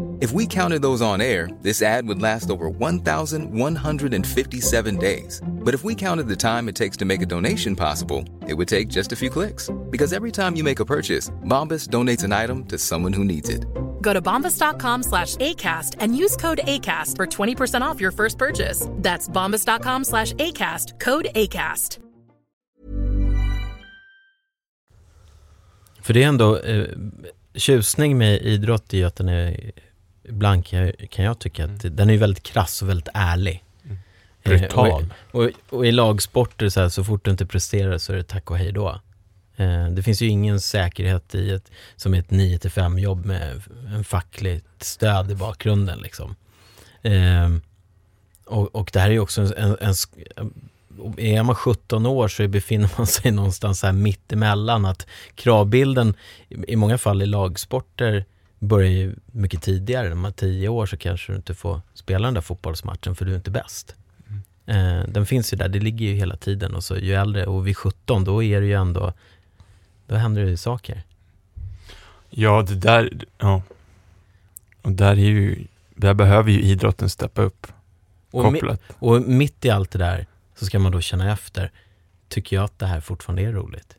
If we counted those on air, this ad would last over 1,157 days. But if we counted the time it takes to make a donation possible, it would take just a few clicks. Because every time you make a purchase, Bombas donates an item to someone who needs it. Go to bombas.com slash ACAST and use code ACAST for 20% off your first purchase. That's bombas.com slash ACAST, code ACAST. För det är ändå, eh, tjusning med idrott i att den är ibland kan jag, kan jag tycka att mm. den är väldigt krass och väldigt ärlig. Mm. Brutal. och, och, och, i lagsporter så, här, så fort du inte presterar så är det tack och hej då. Eh, det finns ju ingen säkerhet i ett, som ett 9-5 jobb med en fackligt stöd i bakgrunden liksom. Eh, och, och det här är ju också en, en, en och är man 17 år så befinner man sig någonstans här mitt emellan. Att kravbilden i många fall i lagsporter börjar ju mycket tidigare. När man är 10 år så kanske du inte får spela den där fotbollsmatchen för du är inte bäst. Eh, den finns ju där, det ligger ju hela tiden och så ju äldre och vid 17 då är det ju ändå, då händer det ju saker. Ja, det där, ja. Och där är ju, där behöver ju idrotten steppa upp. Och, mi- och mitt i allt det där så ska man då känna efter, tycker jag att det här fortfarande är roligt?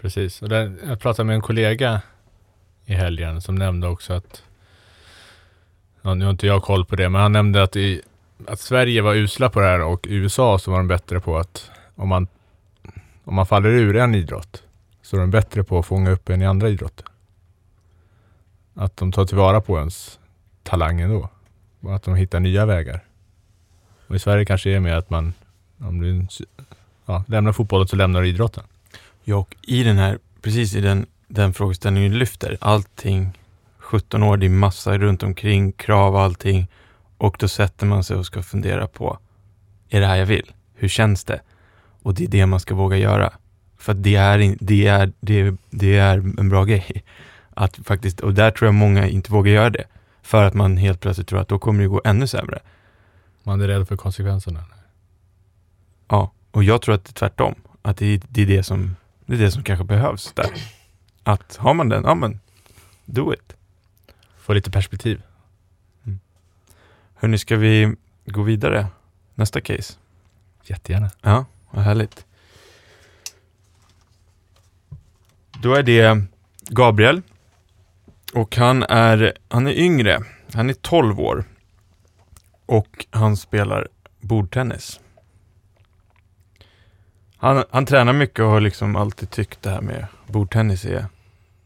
Precis. Och där, jag pratade med en kollega i helgen som nämnde också att, ja, nu har inte jag koll på det, men han nämnde att, i, att Sverige var usla på det här och USA så var de bättre på att om man, om man faller ur en idrott så är de bättre på att fånga upp en i andra idrotter. Att de tar tillvara på ens talang ändå. Och att de hittar nya vägar. Och i Sverige kanske det är mer att man, om du ja, lämnar fotbollen så lämnar du idrotten. Ja, och i den här, precis i den, den frågeställningen lyfter, allting, 17 år, det är massa runt omkring, krav och allting. Och då sätter man sig och ska fundera på, är det här jag vill? Hur känns det? Och det är det man ska våga göra. För det är, det är, det är, det är en bra grej. [LAUGHS] Att faktiskt, och där tror jag många inte vågar göra det. För att man helt plötsligt tror att då kommer det gå ännu sämre. Man är rädd för konsekvenserna. Ja, och jag tror att det är tvärtom. Att det är, det är det som det är det som kanske behövs där. Att har man den, ja men, do it. Få lite perspektiv. Hörni, ska vi gå vidare? Nästa case. Jättegärna. Ja, vad härligt. Då är det Gabriel. Och han är, han är yngre. Han är 12 år. Och han spelar bordtennis. Han, han tränar mycket och har liksom alltid tyckt det här med bordtennis är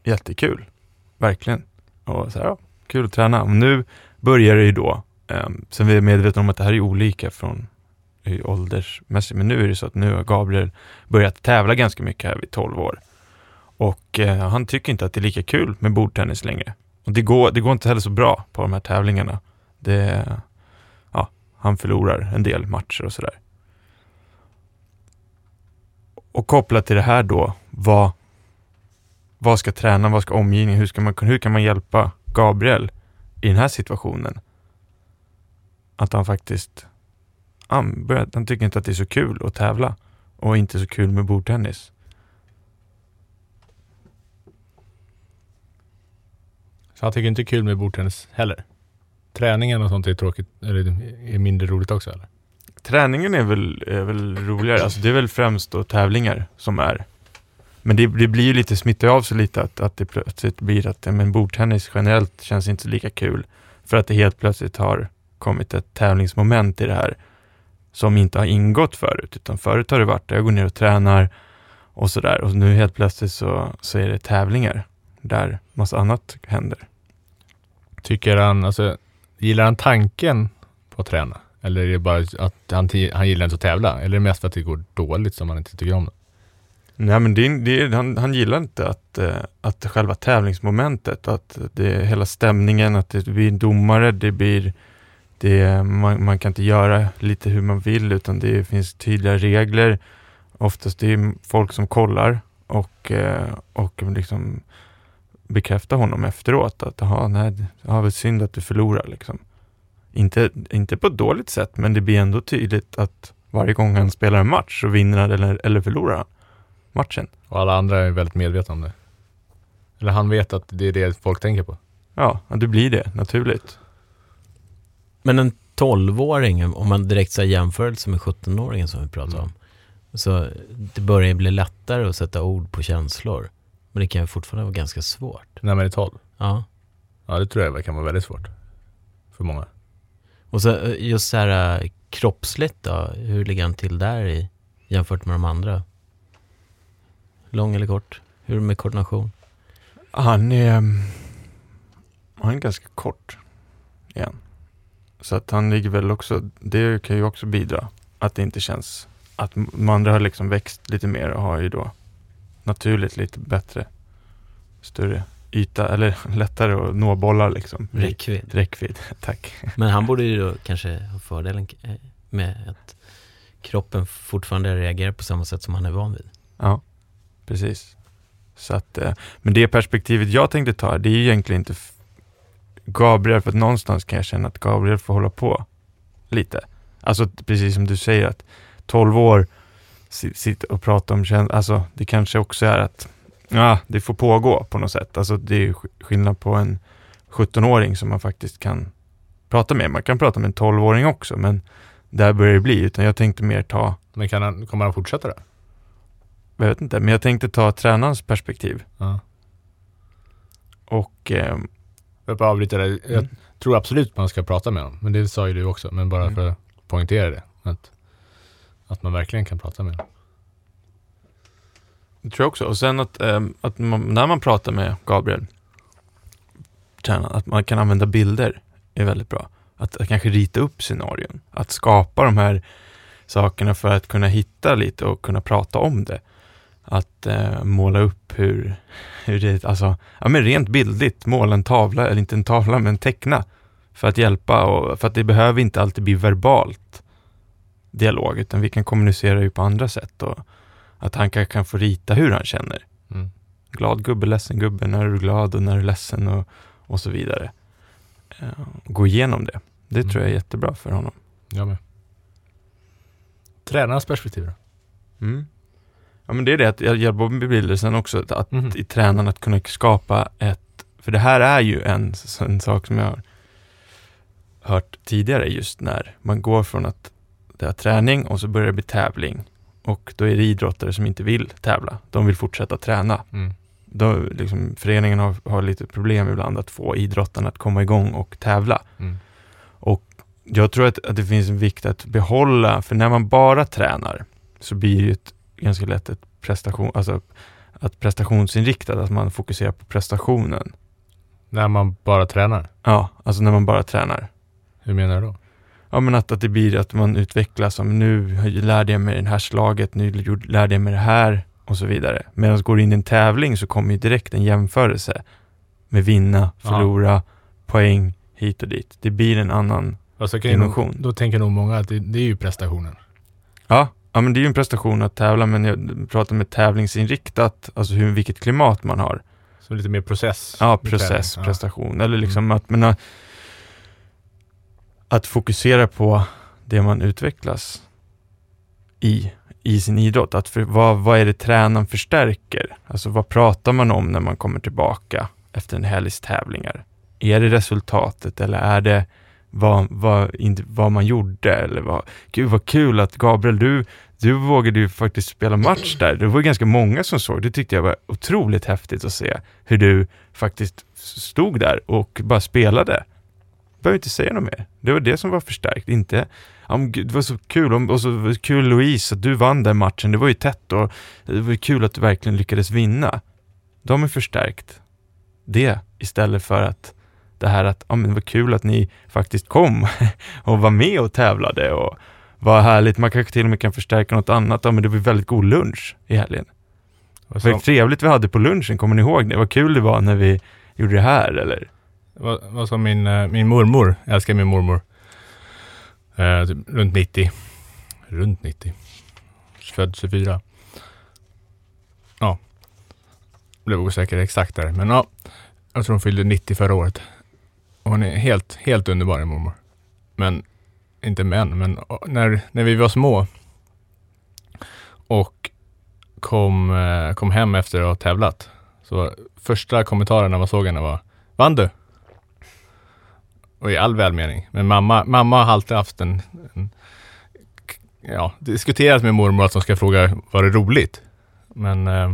jättekul. Verkligen. Och så här, ja, kul att träna. Och nu börjar det ju då, ehm, um, sen vi är medvetna om att det här är olika från i åldersmässigt, men nu är det så att nu har Gabriel börjat tävla ganska mycket här vid 12 år. Och eh, han tycker inte att det är lika kul med bordtennis längre. Och det går, det går inte heller så bra på de här tävlingarna. Det, ja, han förlorar en del matcher och sådär. Och kopplat till det här då, vad, vad ska tränaren, vad ska omgivningen, hur, ska man, hur kan man hjälpa Gabriel i den här situationen? Att han faktiskt han, börjar, han tycker inte att det är så kul att tävla och inte så kul med bordtennis. Så han tycker inte det är kul med bordtennis heller. Träningen och sånt är tråkigt, eller är mindre roligt också eller? Träningen är väl, är väl roligare, alltså det är väl främst då tävlingar som är. Men det, det blir ju lite, smittar ju av sig lite att, att det plötsligt blir att men bordtennis generellt känns inte så lika kul. För att det helt plötsligt har kommit ett tävlingsmoment i det här som inte har ingått förut, utan förut har det varit jag går ner och tränar och sådär och nu helt plötsligt så, så är det tävlingar där massa annat händer. Tycker han, alltså, gillar han tanken på att träna? Eller är det bara att han, han gillar inte att tävla? Eller är det mest för att det går dåligt som han inte tycker om det? Nej men det, det, han, han gillar inte att, eh, att själva tävlingsmomentet, att det hela stämningen, att det blir en domare, det blir det, man, man kan inte göra lite hur man vill utan det finns tydliga regler. Oftast det är folk som kollar och, eh, och liksom bekräftar honom efteråt att jaha, nej, det ja, synd att du förlorar liksom. Inte, inte på ett dåligt sätt men det blir ändå tydligt att varje gång han spelar en match så vinner han eller, eller förlorar han matchen. Och alla andra är väldigt medvetna om det. Eller han vet att det är det folk tänker på. Ja, det blir det naturligt. Men en 12-åring, om man direkt säger jämförelse med 17-åringen som vi pratade Mm. om. Så det börjar ju bli lättare att sätta ord på känslor. Men det kan ju fortfarande vara ganska svårt. När man är 12. Ja. Ja, det tror jag kan vara väldigt svårt. För många. Och så eh, just så här eh, kroppsligt då, hur ligger han till där i, jämfört med de andra? Lång eller kort? Hur är det med koordination? Han är, han är ganska kort igen. Så att han ligger väl också, det kan ju också bidra. Att det inte känns, att de andra har liksom växt lite mer och har ju då naturligt lite bättre, större yta, eller [LAUGHS] lättare att nå bollar liksom. Räckvidd. Räckvidd, [LAUGHS] tack. Men han borde ju då kanske ha fördelen eh, med att kroppen fortfarande reagerar på samma sätt som han är van vid. Ja, precis. Så att, eh, men det perspektivet jag tänkte ta, det är ju egentligen inte Gabriel, för att någonstans kan jag känna att Gabriel får hålla på lite. Alltså precis som du säger att 12 år sitta och prata om känslor, alltså det kanske också är att ja, det får pågå på något sätt. Alltså det är ju skillnad på en 17-åring som man faktiskt kan prata med. Man kan prata med en 12-åring också, men där börjar det bli, utan jag tänkte mer ta Men kan han, kommer han fortsätta då? Jag vet inte, men jag tänkte ta tränarens perspektiv. Ja. Och ehm, Jag bara avbryta dig. Jag Mm. tror absolut man ska prata med honom. Men det sa ju du också. Men bara Mm. för att poängtera det. Att, att man verkligen kan prata med honom. det tror jag också. Och sen att, ehm, att man, när man pratar med Gabriel, tränaren, att man kan använda bilder är väldigt bra. Att, att kanske rita upp scenarion. Att skapa de här sakerna för att kunna hitta lite och kunna prata om det. Att eh, måla upp hur, hur det, alltså, ja men rent bildligt, måla en tavla, eller inte en tavla, men teckna. För att hjälpa och för att det behöver inte alltid bli verbalt dialog, utan vi kan kommunicera ju på andra sätt och att han kanske kan få rita hur han känner. Mm. Glad gubbe, ledsen gubbe, när är du glad och när är du ledsen och, och så vidare. Eh, gå igenom det. Det Mm. tror jag är jättebra för honom. Jag med. Tränarens perspektiv då? Mm. Ja men det är det att jag jobbar med bilder sen också, att, Mhm. i tränaren att kunna skapa ett, för det här är ju en, en sak som jag har hört tidigare just när man går från att det är träning och så börjar det bli tävling och då är det idrottare som inte vill tävla, de vill fortsätta träna. Mm. Då, liksom, föreningen har, har lite problem ibland att få idrottarna att komma igång och tävla. Mm. Och jag tror att, att det finns en vikt att behålla, för när man bara tränar så blir det ett, ganska lätt ett prestation, alltså att prestationsinriktat, att man fokuserar på prestationen. När man bara tränar? Ja, alltså när man bara tränar. Hur menar du då? Ja men att, att det blir att man utvecklas, som nu lärde jag mig det här slaget, nu lärde jag mig det här och så vidare. Medan går du in i en tävling så kommer ju direkt en jämförelse med vinna, förlora, poäng, hit och dit. Det blir en annan Alltså, ju nog, dimension. då tänker nog många att det, det är ju prestationen. Ja, ja, men det är ju en prestation att tävla, men jag pratar med tävlingsinriktat, alltså hur, vilket klimat man har. Så lite mer process. Ja, process, träning. prestation, eller liksom att, men, äh, att fokusera på det man utvecklas i, i sin idrott. Att för, vad, vad är det tränaren förstärker? Alltså vad pratar man om när man kommer tillbaka efter en helgs tävlingar? Är det resultatet eller är det vad, vad, inte, vad man gjorde? Eller vad, gud vad kul att Gabriel, du, du vågade ju faktiskt spela match där. Det var ju ganska många som såg. Det tyckte jag var otroligt häftigt att se hur du faktiskt stod där och bara spelade. Behöver inte säga något mer. Det var det som var förstärkt, inte Ja, men gud, det var så kul, och så kul Louise att du vann den matchen, det var ju tätt och det var ju kul att du verkligen lyckades vinna. De är förstärkt det istället för att det här att, ja men det var kul att ni faktiskt kom [LAUGHS] och var med och tävlade och vad härligt, man kanske till och med kan förstärka något annat, ja men det var väldigt god lunch i helgen. Vad trevligt vi hade på lunchen, kommer ni ihåg det? Vad kul det var när vi gjorde det här eller? vad, vad sa min, eh, min mormor, jag älskar min mormor. Eh, typ runt 90. Runt 90. Född 24. Ja. Blev osäker exakt där. Men ja, jag tror hon fyllde 90 förra året. Hon är helt, helt underbar min mormor. Men, inte män, men när, när vi var små och kom, eh, kom hem efter att ha tävlat. Så första kommentaren när man såg henne var Vann du? Och i all välmening. Men mamma, mamma har alltid haft en, en ja, diskuterat med mormor att hon ska fråga, var det roligt? Men eh,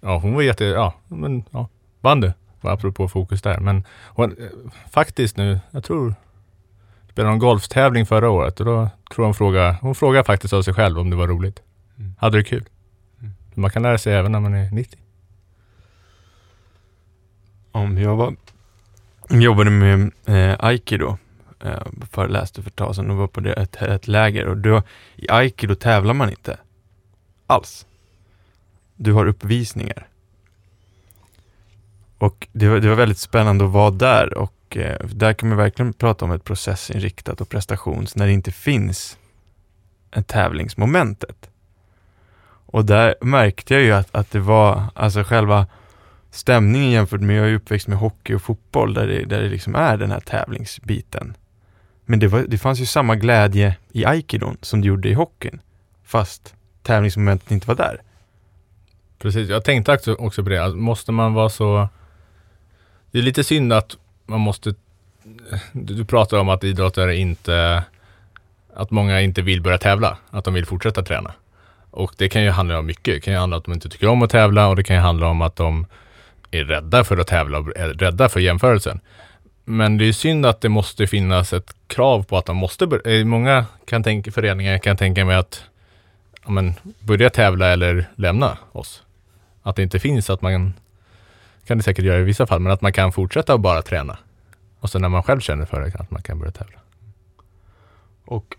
ja, hon var jätte, ja, men ja, vann du? Apropå fokus där. Men hon, eh, faktiskt nu, jag tror, spelade någon golftävling förra året och då tror hon fråga, hon frågade faktiskt av sig själv om det var roligt. Mm. Hade du kul? Man kan lära sig även när man är 90. Om jag var, jobbade med eh, aikido, eh, föreläste för ett tag sedan och var på det, ett, ett läger och då, i aikido tävlar man inte alls. Du har uppvisningar. Och det var, det var väldigt spännande att vara där och eh, där kan man verkligen prata om ett processinriktat och prestations när det inte finns ett tävlingsmomentet. Och där märkte jag ju att, att det var, alltså själva stämningen jämfört med, jag är uppväxt med hockey och fotboll där det, där det liksom är den här tävlingsbiten. Men det, var, det fanns ju samma glädje i aikidon som det gjorde i hockeyn. Fast tävlingsmomentet inte var där. Precis, jag tänkte också, också på det. Alltså, måste man vara så... Det är lite synd att man måste... Du, pratar om att idrottare inte... Att många inte vill börja tävla. Att de vill fortsätta träna. Och det kan ju handla om mycket. Det kan ju handla om att de inte tycker om att tävla och det kan ju handla om att de är rädda för att tävla och är rädda för jämförelsen. Men det är synd att det måste finnas ett krav på att de måste börja. Eh, många kan tänka, föreningar kan tänka mig att ja, men, börja tävla eller lämna oss. Att det inte finns att man, kan det säkert göra i vissa fall, men att man kan fortsätta att bara träna. Och sen när man själv känner för det, att man kan börja tävla. Och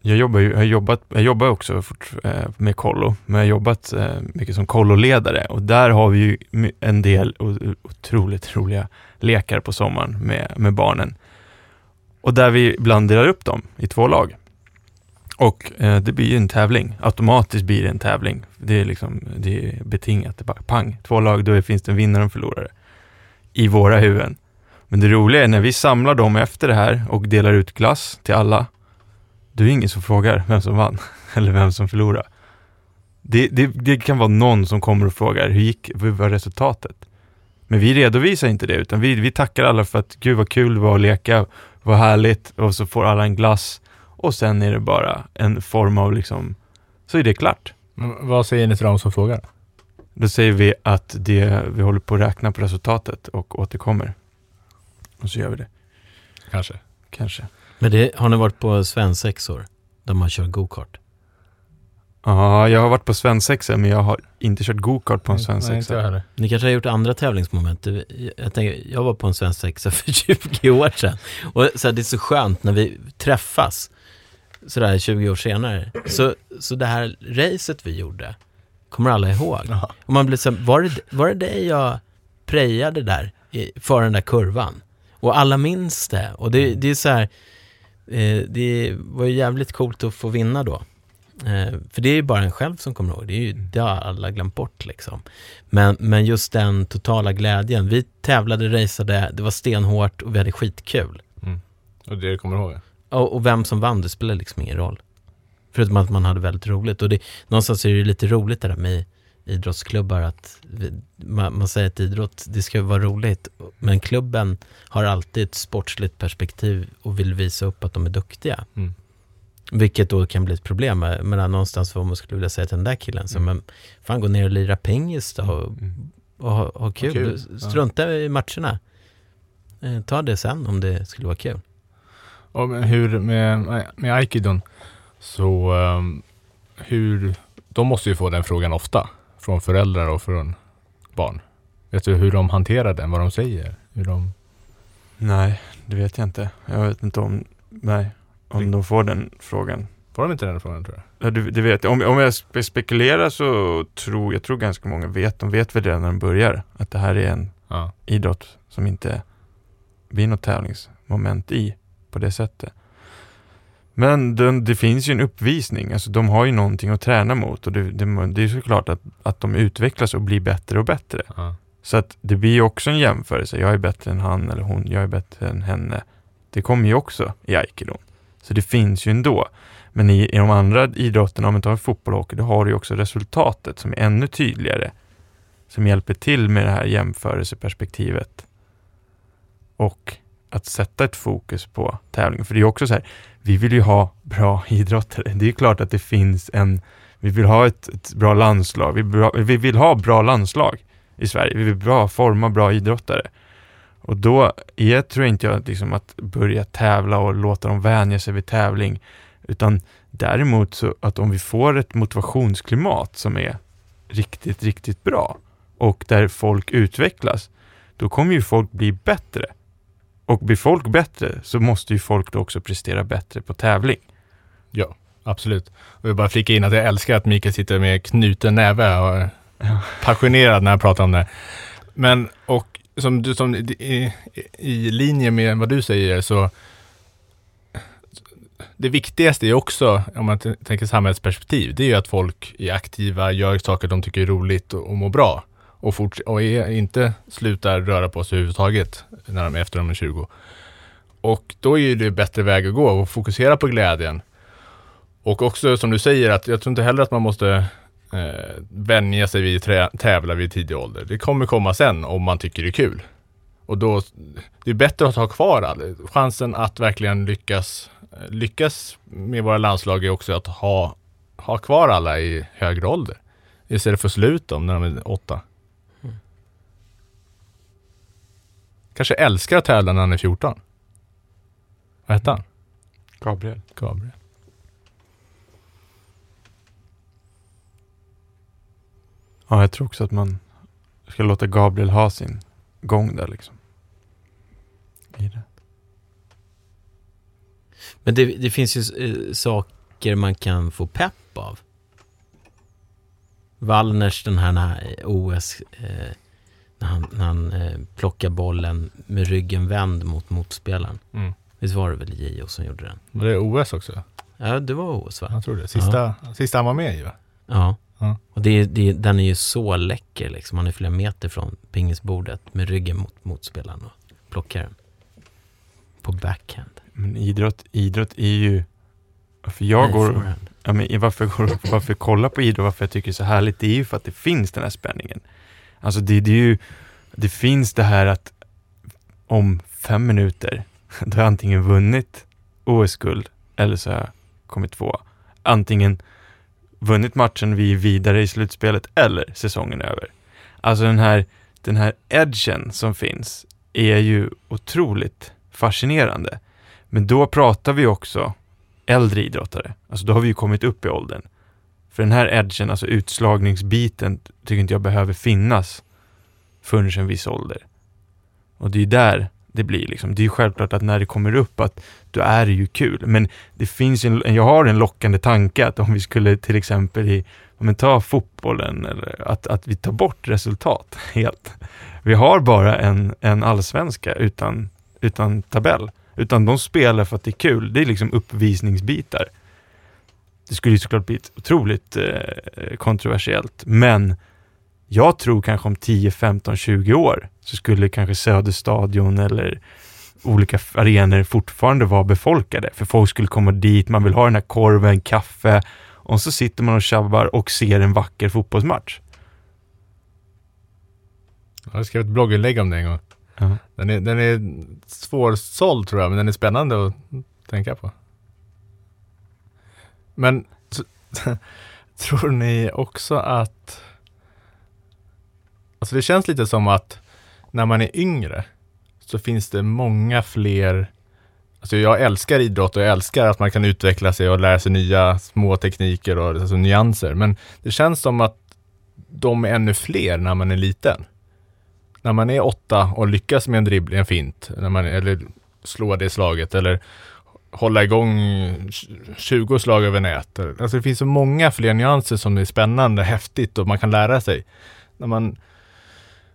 jag jobbar, ju, jag jobbat, jag jobbar också fort, eh, med kollo, men jag har jobbat eh, mycket som kolloledare och där har vi ju en del otroligt roliga lekar på sommaren med, med barnen. Och där vi ibland delar upp dem i två lag. Och eh, det blir ju en tävling, automatiskt blir det en tävling. Det är liksom, det är betingat, det är bara pang, två lag, då finns det en vinnare och en förlorare. I våra huvuden. Men det roliga är när vi samlar dem efter det här och delar ut glass till alla, då är det ingen som frågar vem som vann [LAUGHS] eller vem som förlorade. Det, det, det kan vara någon som kommer och frågar, hur gick, hur var resultatet? Men vi redovisar inte det, utan vi, vi tackar alla för att gud vad kul det var att leka, vad härligt, och så får alla en glass och sen är det bara en form av liksom, så är det klart. Men vad säger ni till de som frågar? Då säger vi att det, vi håller på att räkna på resultatet och återkommer. Och så gör vi det, Kanske. kanske. Men det, har ni varit på svensexor? Där man kör go-kart? Ja, jag har varit på svensexa, men jag har inte kört go-kart på en Nej, svensexa. heller. Ni kanske har gjort andra tävlingsmoment? Jag, tänker, jag var på en svensexa [LAUGHS] för 20 år sedan. Och så här, det är så skönt när vi träffas, sådär 20 år senare. Så, så det här racet vi gjorde, kommer alla ihåg? Och man blir så var det, var det det jag prejade där, i, för den där kurvan? Och alla minns det. Och det, det är så här, eh, det var ju jävligt coolt att få vinna då. Eh, för det är ju bara en själv som kommer ihåg, det, är ju, det har alla glömt bort liksom. Men, men just den totala glädjen, vi tävlade, raceade, det var stenhårt och vi hade skitkul. Och det du kommer ihåg? Och, och vem som vann, det spelar liksom ingen roll. Förutom att man hade väldigt roligt. Och det, någonstans är det lite roligt det där med idrottsklubbar att vi, man, man säger att idrott, det ska vara roligt. Men klubben har alltid ett sportsligt perspektiv och vill visa upp att de är duktiga. Mm. Vilket då kan bli ett problem. Men någonstans vad man skulle vilja säga till den där killen. Så, Mm. men fan gå ner och lira pengis då och, och ha, ha kul. kul, Strunta i matcherna. Eh, ta det sen om det skulle vara kul. Och hur med, med aikidon, så um, hur, de måste ju få den frågan ofta från föräldrar och från barn. Vet du hur de hanterar den, vad de säger? Hur de, Nej, det vet jag inte. Jag vet inte om, nej, om de får den frågan. får de inte den frågan tror jag? Ja, det, det vet jag. Om, om jag spe- spekulerar så tror jag tror ganska många vet. De vet väl redan när de börjar att det här är en Ja. idrott som inte blir något tävlingsmoment i på det sättet. Men den, det finns ju en uppvisning, alltså de har ju någonting att träna mot och det, det, det är såklart att, att de utvecklas och blir bättre och bättre. ja. Så att det blir ju också en jämförelse. Jag är bättre än han eller hon, jag är bättre än henne. Det kommer ju också i aikido. Så det finns ju ändå. Men i, i de andra idrotterna, om man tar fotboll och hockey, då har du ju också resultatet som är ännu tydligare. Som hjälper till med det här jämförelseperspektivet. Och att sätta ett fokus på tävlingen. För det är ju också så här, vi vill ju ha bra [LAUGHS] idrottare. Det är ju klart att det finns en, vi vill ha ett, ett bra landslag. Vi, bra, vi vill ha bra landslag i Sverige. Vi vill bra, forma bra idrottare. Och då är, tror inte jag liksom att börja tävla och låta dem vänja sig vid tävling. Utan däremot så att om vi får ett motivationsklimat som är riktigt, riktigt bra och där folk utvecklas, då kommer ju folk bli bättre. Och blir folk bättre så måste ju folk då också prestera bättre på tävling. Ja, absolut. Och jag vill bara flika in att jag älskar att Mikael sitter med knuten näve och är Ja. passionerad när han pratar om det. Men, och som du, som i, i linje med vad du säger så det viktigaste är också, om man tänker samhällsperspektiv, det är ju att folk är aktiva, gör saker de tycker är roligt och, och mår bra. Och, fort, och är, inte slutar röra på sig överhuvudtaget när de, efter de är 20. Och då är ju det bättre väg att gå och fokusera på glädjen. Och också som du säger, att jag tror inte heller att man måste eh, vänja sig vid trä, tävla vid tidig ålder. Det kommer komma sen om man tycker det är kul. Och då, det är bättre att ha kvar all, chansen att verkligen lyckas, lyckas med våra landslag är också att ha, ha kvar alla i högre ålder. Istället för att slå ut dem när de är åtta. Kanske älskar att tävla när han är 14. Vad hette han? Gabriel. Gabriel. Ja, jag tror också att man ska låta Gabriel ha sin gång där liksom. I det. Men det, det finns ju eh, saker man kan få pepp av. Wallners den här OS, eh, när han, när han eh, plockar bollen med ryggen vänd mot motspelaren. Mm. Visst var det väl Gio som gjorde den? Var det OS också? Ja, det var OS va? Jag tror det. Sista, sista han var med i va? Ja. Ja. Och det, är- det, den är ju så läcker liksom. Han är flera meter från pingisbordet med ryggen mot motspelaren och plockar den. På backhand. Men idrott, idrott är ju... Varför jag Nej, går... forehand. Ja, men varför, varför jag kollar på idrott, varför jag tycker det är så härligt, det är ju för att det finns den här spänningen. Alltså det, det är ju... Det finns det här att om fem minuter, [LAUGHS] då har jag antingen vunnit OS-guld eller så har jag kommit två. Antingen vunnit matchen, vi är vidare i slutspelet eller säsongen är över. Alltså den här, den här edgen som finns är ju otroligt fascinerande. Men då pratar vi också äldre idrottare. Alltså då har vi ju kommit upp i åldern. För den här edgen, alltså utslagningsbiten, tycker inte jag behöver finnas förrän en viss ålder. Och det är ju där det blir liksom. Det är ju självklart att när det kommer upp att då är det ju kul. Men det finns en, jag har en lockande tanke att om vi skulle till exempel i, om vi tar fotbollen, eller att, att vi tar bort resultat [LAUGHS] helt. Vi har bara en, en allsvenska utan, utan tabell. Utan de spelar för att det är kul. Det är liksom uppvisningsbitar. Det skulle ju såklart bli otroligt eh, kontroversiellt, men jag tror kanske om 10, 15, 20 år så skulle kanske Söderstadion eller olika arenor fortfarande vara befolkade. För folk skulle komma dit, man vill ha den här korven, kaffe och så sitter man och tjabbar och ser en vacker fotbollsmatch. Jag har skrivit ett blogginlägg om det en gång. Ja. Den är, den är svårsåld tror jag, men den är spännande att tänka på. Men [LAUGHS] tror ni också att... Alltså det känns lite som att när man är yngre så finns det många fler... Alltså jag älskar idrott och jag älskar att man kan utveckla sig och lära sig nya små tekniker och alltså nyanser. Men det känns som att de är ännu fler när man är liten när man är åtta och lyckas med en dribbling, en fint, när man, eller slå det slaget eller hålla igång 20 slag över nät. Alltså det finns så många fler nyanser som är spännande, häftigt och man kan lära sig. När man,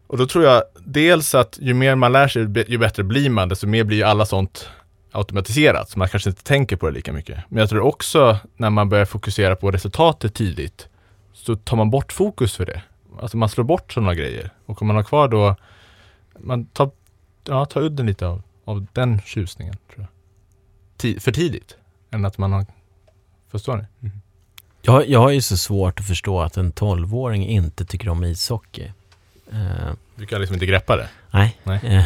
och då tror jag dels att ju mer man lär sig, ju bättre blir man, desto mer blir ju alla sånt automatiserat, så man kanske inte tänker på det lika mycket. Men jag tror också när man börjar fokusera på resultatet tidigt, så tar man bort fokus för det. Alltså man slår bort sådana grejer. Och om man har kvar då, man tar, ja, tar udden lite av, av den tjusningen, tror jag. För tidigt, än att man har, förstår ni? Jag, jag har ju så svårt att förstå att en 12-åring inte tycker om ishockey. Eh, Du kan liksom inte greppa det. nej. Nej. Eh,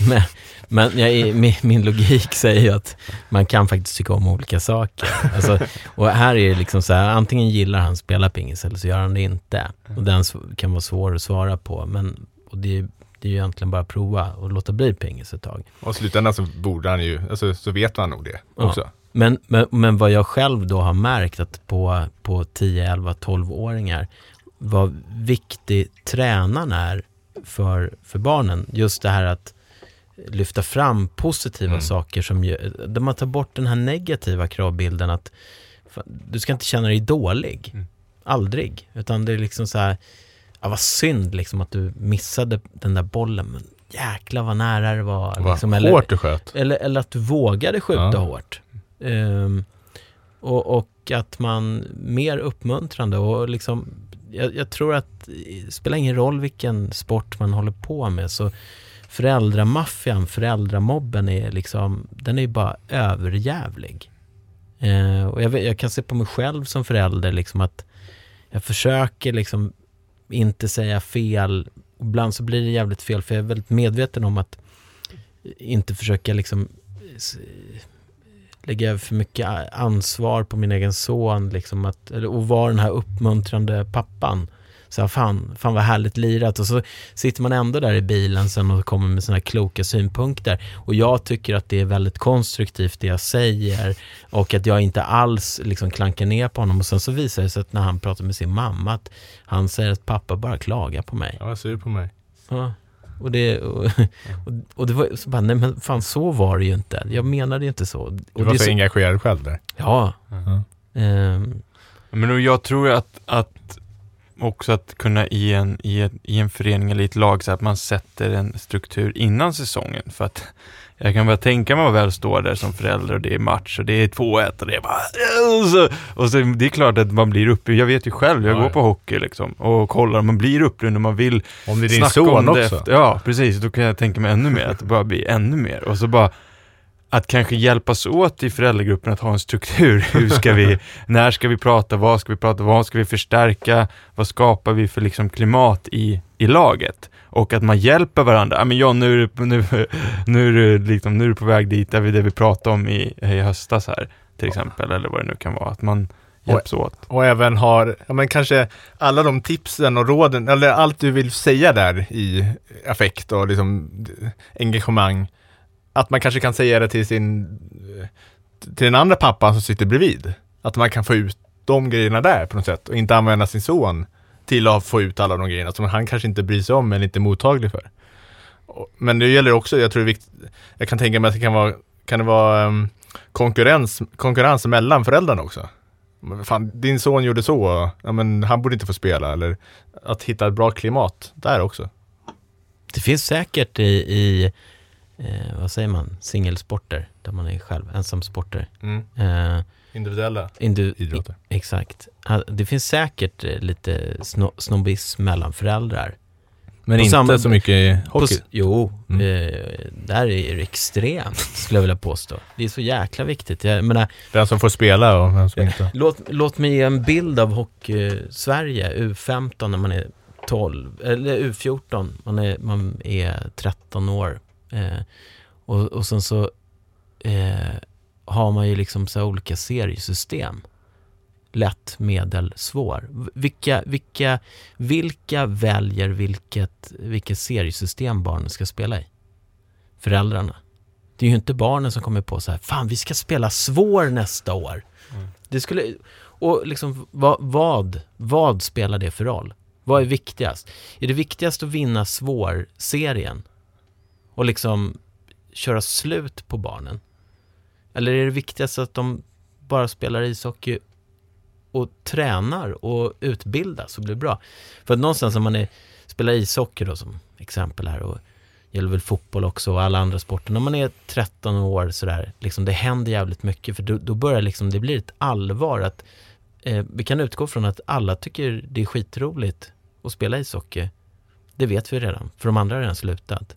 [LAUGHS] men men jag, min, min logik säger ju att man kan faktiskt tycka om olika saker. Alltså, och här är det liksom så här, antingen gillar han spela pingis eller så gör han det inte. Och den kan vara svår att svara på. Men och det, är- det är ju egentligen bara att prova och låta bli pingis ett tag. Och i slutändan så borde han ju, alltså så vet man nog det Ja. också. Men, men, men vad jag själv då har märkt att på, på 10, 11, 12-åringar, vad viktig tränaren är för, för barnen. Just det här att lyfta fram positiva Mm. saker som gör, där man tar bort den här negativa kravbilden att fan, du ska inte känna dig dålig. Mm. Aldrig. Utan det är liksom så här, ja vad synd liksom att du missade den där bollen. Men jäklar vad nära det var. Vad Liksom, eller- hårt du sköt. eller, eller att du vågade skjuta Ja. hårt. Ehm, och, och att man mer uppmuntrande och liksom jag, jag tror att det spelar ingen roll vilken sport man håller på med så föräldramaffian, föräldramobben är liksom, den är ju bara överjävlig. Eh, och jag, jag kan se på mig själv som förälder liksom att jag försöker liksom inte säga fel. Ibland så blir det jävligt fel för jag är väldigt medveten om att inte försöka liksom lägga över för mycket ansvar på min egen son liksom att, eller, och vara den här uppmuntrande pappan. Så här, fan, fan vad härligt lirat och så sitter man ändå där i bilen sen och kommer med sådana kloka synpunkter och jag tycker att det är väldigt konstruktivt det jag säger och att jag inte alls liksom klankar ner på honom och sen så visar det sig att när han pratar med sin mamma att han säger att pappa bara klagar på mig. Jag var sur på mig. Ja. Och det, och, och, det var så bara, nej men fan så var det ju inte. Jag menade ju inte så. Och Du var så så, engagerad själv där. ja. Ja. Ehm, Men jag tror att, att också att kunna i en, i, ett, i en förening eller i ett lag så att man sätter en struktur innan säsongen. För att jag kan bara tänka mig att väl stå där som förälder och det är match och det är 2-1 och det är bara... Och så, och så det är klart att man blir uppe. Jag vet ju själv, jag Ja, går på hockey liksom och kollar. Man blir upprymd och man vill Om det är din son också. efter. Ja, precis. Då kan jag tänka mig ännu mer, att det bara blir ännu mer. Och så bara att kanske hjälpas åt i föräldragruppen att ha en struktur. [LAUGHS] Hur ska vi, när ska vi prata, vad ska vi prata, vad ska vi förstärka, vad skapar vi för liksom klimat i, i laget? Och att man hjälper varandra. Ja men John, nu nu, nu är du, liksom, nu är du på väg dit, där vi, det vi pratade om i, i höstas här, till exempel, eller vad det nu kan vara. Att man hjälps åt. Och även har, ja men kanske alla de tipsen och råden, eller allt du vill säga där i affekt och liksom engagemang. Att man kanske kan säga det till sin, till den andra pappan som sitter bredvid. Att man kan få ut de grejerna där på något sätt och inte använda sin son till att få ut alla de grejerna som han kanske inte bryr sig om eller inte är mottaglig för. Men det gäller också, jag tror det är viktigt, jag kan tänka mig att det kan vara, kan det vara um, konkurrens, konkurrens mellan föräldrarna också. Fan, din son gjorde så, ja, men han borde inte få spela. Eller att hitta ett bra klimat där också. det finns säkert i, i eh, vad säger man, singelsporter, där man är själv, ensamsporter. Eh, Individuella indu- idrotter. Exakt. Det finns säkert eh, lite sno- snobbism mellan föräldrar. Men På inte samma- så mycket i På hockey. s- jo, Mm. eh, där är det extremt, skulle jag vilja påstå. Det är så jäkla viktigt. Jag menar, Den som får spela och vem som inte. låt, låt mig ge en bild av hockey-Sverige, U15 när man är 12, eller U14, man är, man är 13 år. Eh, och, och sen så eh, har man ju liksom så här olika seriesystem. Lätt, medel, svår. Vilka, vilka, vilka väljer vilket, vilket seriesystem barnen ska spela i? Föräldrarna. Det är ju inte barnen som kommer på så här, fan vi ska spela svår nästa år. Det skulle, och liksom vad, vad, vad spelar det för roll? Vad är viktigast? Är det viktigast att vinna svår-serien? Och liksom köra slut på barnen? Eller är det viktigast att de bara spelar ishockey och tränar och utbildas och blir bra? För att någonstans om man är, spelar ishockey då som exempel här och gäller väl fotboll också och alla andra sporter. När man är 13 år sådär, liksom det händer jävligt mycket för då, då börjar liksom, det blir ett allvar att eh, vi kan utgå från att alla tycker det är skitroligt att spela ishockey. Det vet vi redan, för de andra har redan slutat.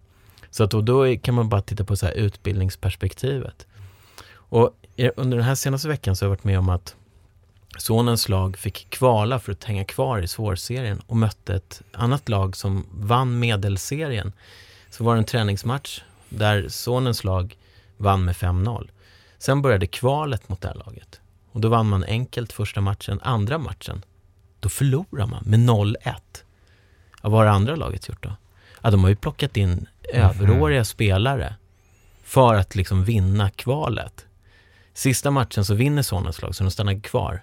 Så att då, då kan man bara titta på så här utbildningsperspektivet. Och under den här senaste veckan så har jag varit med om att sonens lag fick kvala för att hänga kvar i svårserien och mötte ett annat lag som vann medelserien. Så var det en träningsmatch där sonens lag vann med 5-0. Sen började kvalet mot det här laget. Och då vann man enkelt första matchen. Andra matchen, då förlorar man med 0-1. Ja, vad har det andra laget gjort då? Ja, de har ju plockat in överåriga spelare för att liksom vinna kvalet. Sista matchen så vinner sonens lag, så de stannar kvar.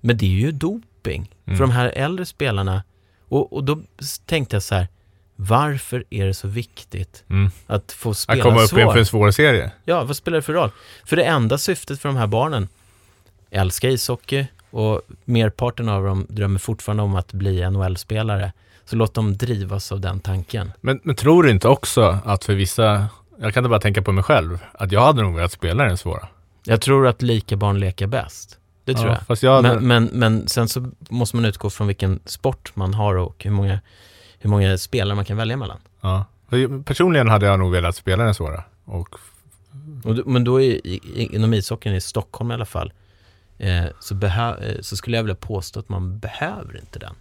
Men det är ju doping Mm. för de här äldre spelarna. Och, och då tänkte jag så här, varför är det så viktigt Mm. att få Att spela komma upp inför en svår serie. Ja, vad spelar det för roll? För det enda syftet för de här barnen, älskar ishockey och merparten av dem drömmer fortfarande om att bli NHL-spelare. Så låt dem drivas av den tanken. Men, men tror du inte också att för vissa, jag kan inte bara tänka på mig själv, att jag hade nog velat spela den svåra. Jag tror att lika barn leker bäst. Det tror Ja, jag. Fast jag hade, Men, men, men sen så måste man utgå från vilken sport man har och hur många, hur många spelare man kan välja mellan. ja. Personligen hade jag nog velat spela den svåra. Och Och, men då är, inom ishockeyn i Stockholm i alla fall, eh, så, behö, eh, så skulle jag vilja påstå att man behöver inte den.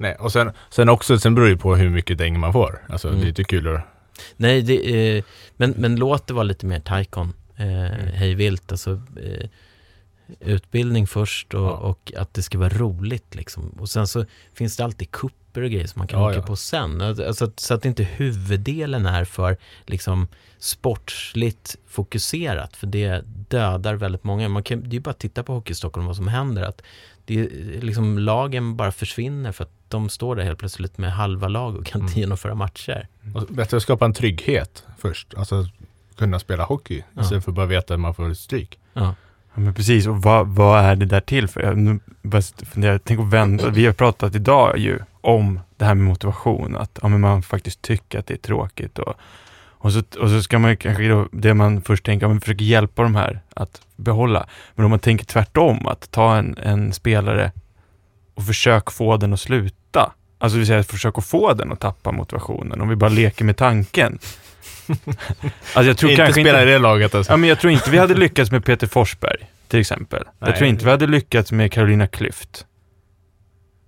Nej, och sen, sen också, sen beror det på hur mycket däng man får. Alltså Mm. det är lite kul att... Nej, det, eh, men, men låt det vara lite mer taikon, eh, hej vilt, alltså eh, utbildning först och, Ja. och att det ska vara roligt liksom. Och sen så finns det alltid kupper och grejer som man kan Ja, åka ja. på sen. Alltså, att- så att inte huvuddelen är för liksom sportsligt fokuserat, för det dödar väldigt många. Man kan, det är ju bara att titta på Hockey Stockholm vad som händer. Att det, liksom, lagen bara försvinner för att de står där helt plötsligt med halva lag och kan inte Mm. genomföra matcher. Och bättre att skapa en trygghet först. Alltså kunna spela hockey Ja. istället för att bara veta att man får stryk. Ja. Ja, men precis, och vad, vad är det där till för? Jag nu funderar, tänk att vända. Vi har pratat idag ju om det här med motivation, att ja, men man faktiskt tycker att det är tråkigt. Och, och, så, och så ska man ju kanske då, det man först tänker, ja, man försöker hjälpa de här att behålla. Men om man tänker tvärtom, att ta en, en spelare och försök få den att sluta. Alltså det vill säga, försök att få den att tappa motivationen. Om vi bara leker med tanken. [LAUGHS] alltså jag tror inte kanske spela inte... i det laget alltså. Ja, men jag tror inte vi hade lyckats med Peter Forsberg, till exempel. Jag Nej. tror inte vi hade lyckats med Carolina Klüft.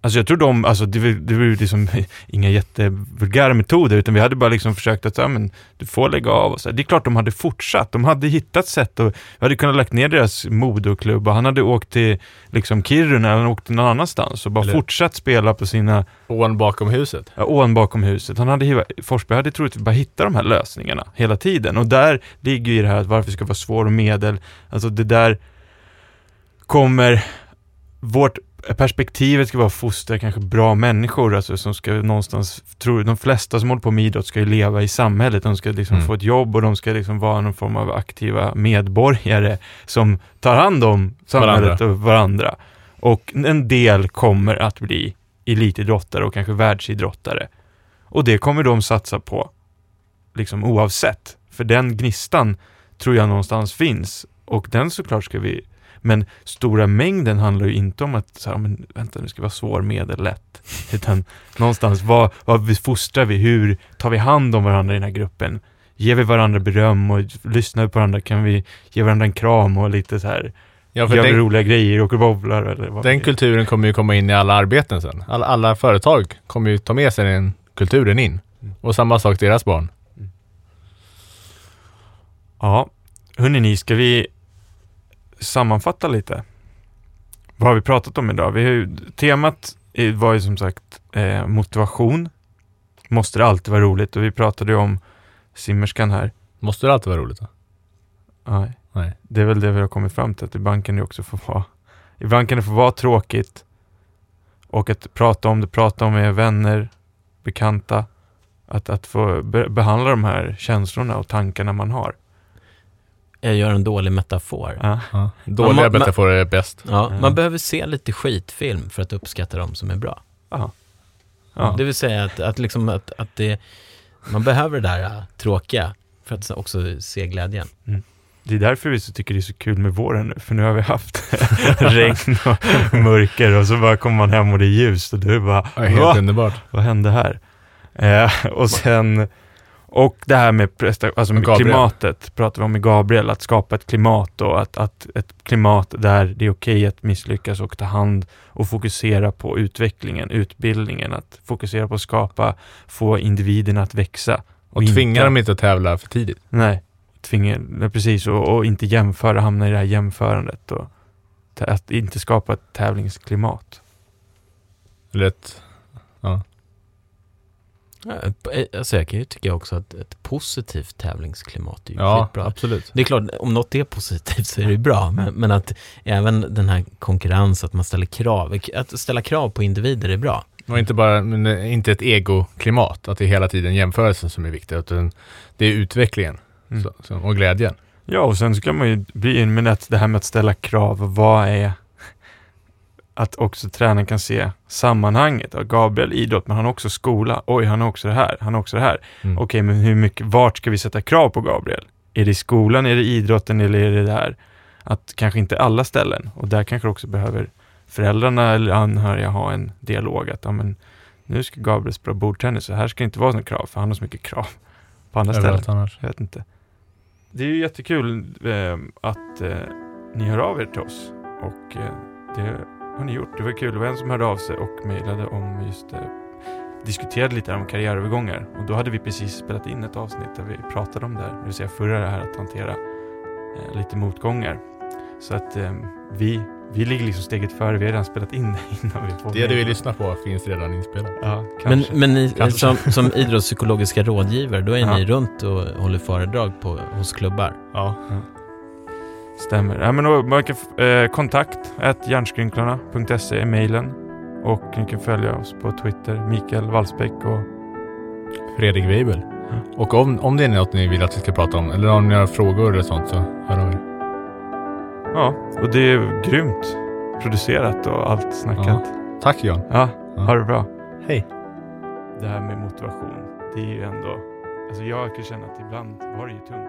Alltså jag tror de, alltså det, var- det var ju liksom [LAUGHS] inga jättevulgära metoder, utan vi hade bara liksom försökt att, ja men, du får lägga av och så. Det är klart de hade fortsatt, de hade hittat sätt och vi hade kunnat lagt ner deras modoklubb och han hade åkt till liksom Kiruna eller han någon annanstans och bara Eller- fortsatt spela på sina Ån bakom huset. Ja, ån bakom huset. Han hade, Forsberg hade troligtvis bara hittat de här lösningarna hela tiden. Och där ligger ju det här att varför ska vara svår och medel. Alltså det där kommer, vårt perspektivet ska vara att fostra kanske bra människor, alltså som ska någonstans, tror de flesta som håller på med idrott ska ju leva i samhället, de ska liksom Mm. få ett jobb och de ska liksom vara någon form av aktiva medborgare som tar hand om samhället och varandra. Och en del kommer att bli elitidrottare och kanske världsidrottare. Och det kommer de satsa på, liksom oavsett. För den gnistan tror jag någonstans finns. Och den såklart ska vi men stora mängden handlar ju inte om att, så här, men vänta nu ska vara svår, medel, lätt. [LAUGHS] Utan någonstans, vad, vad fostrar vi? Hur tar vi hand om varandra i den här gruppen? Ger vi varandra beröm och lyssnar på varandra? Kan vi ge varandra en kram och lite så här, Ja, gör den, roliga grejer, åker bowlar eller vad den kulturen kommer ju komma in i alla arbeten sen. Alla, alla företag kommer ju ta med sig den kulturen in. Mm. Och samma sak deras barn. Ja, hörni ni, ska vi sammanfatta lite? Vad har vi pratat om idag? Vi har ju, temat var ju som sagt eh, motivation. Måste det alltid vara roligt? Och vi pratade ju om simmerskan här. Måste det alltid vara roligt? Då? Nej. Nej. Det är väl det vi har kommit fram till, att ibland kan det också få vara, ibland kan det få vara tråkigt. Och att prata om det, prata om med vänner, bekanta. Att, att få be, behandla de här känslorna och tankarna man har. Jag gör en dålig metafor. Ja. Ja. Dåliga man- metaforer är bäst. Ja, Mm. man behöver se lite skitfilm för att uppskatta dem som är bra. Ja. Ja. Det vill säga att, att, liksom att, att det, man behöver det där äh, tråkiga för att också se glädjen. Det är därför vi så tycker det är så kul med våren nu, för nu har vi haft [LAUGHS] regn och mörker och så bara kommer man hem och det är ljust och du bara, Ja, helt "Va? underbart. vad hände här? Eh, och sen, och det här med, alltså med klimatet, pratar vi om med Gabriel, att skapa ett klimat och att, att ett klimat där det är okej att misslyckas och ta hand och fokusera på utvecklingen, utbildningen, att fokusera på att skapa, få individerna att växa. Och inte- tvinga dem inte att tävla för tidigt. Nej, tvinga, nej, precis, och, och inte jämföra, hamna i det här jämförandet och att inte skapa ett tävlingsklimat. Ett, ja. Ja, eh, Alltså jag kan ju tycka också att ett positivt tävlingsklimat är ju ja, skitbra. absolut. Det är klart, om något är positivt så är det bra, men, men att även den här konkurrens, att man ställer krav, att ställa krav på individer är bra. Och inte bara, är inte ett egoklimat, att det är hela tiden jämförelsen som är viktig, utan det är utvecklingen Mm. så, så, och glädjen. Ja, och sen ska man ju bli in med att det här med att ställa krav, vad är att också tränaren kan se sammanhanget. Ja, Gabriel idrott, men han har också skola. Oj, han har också det här, han har också det här. Mm. Okej, men hur mycket, vart ska vi sätta krav på Gabriel? Är det i skolan, är det idrotten eller är det där? att kanske inte alla ställen, och där kanske också behöver föräldrarna eller anhöriga ha en dialog, att ja, men, nu ska Gabriel spela bordtennis, så här ska det inte vara några krav, för han har så mycket krav på andra Överallt ställen. annars. Jag vet inte. Det är ju jättekul eh, att eh, ni hör av er till oss och eh, det har ni gjort. Det var kul. Det var en som hörde av sig och mejlade om just eh, diskuterade lite om karriärövergångar och då hade vi precis spelat in ett avsnitt där vi pratade om det här, det vill säga förra det här att hantera eh, lite motgångar. Så att eh, vi, vi ligger liksom steget före, vi har redan spelat in det [LAUGHS] innan vi får Det du vill lyssna på finns redan inspelat. Ja, Men, kanske. men ni, Kanske. som, som [LAUGHS] idrottspsykologiska rådgivare, då är Ja. ni runt och håller föredrag på, hos klubbar. Ja. Stämmer. Ja, men då, man kan, eh, kontakt hjärnskrynklarna.se är mejlen och ni kan följa oss på Twitter, Mikael Wallsbäck och Fredrik Weibel. Och om, om det är något ni vill att vi ska prata om, eller om ni har frågor eller sånt, så hör av er. ja, och det är grymt producerat och allt snackat. Tack John. Ja, Ja. ha det bra. Hej. Det här med motivation, det är ju ändå, alltså jag kan känna att ibland var det ju tungt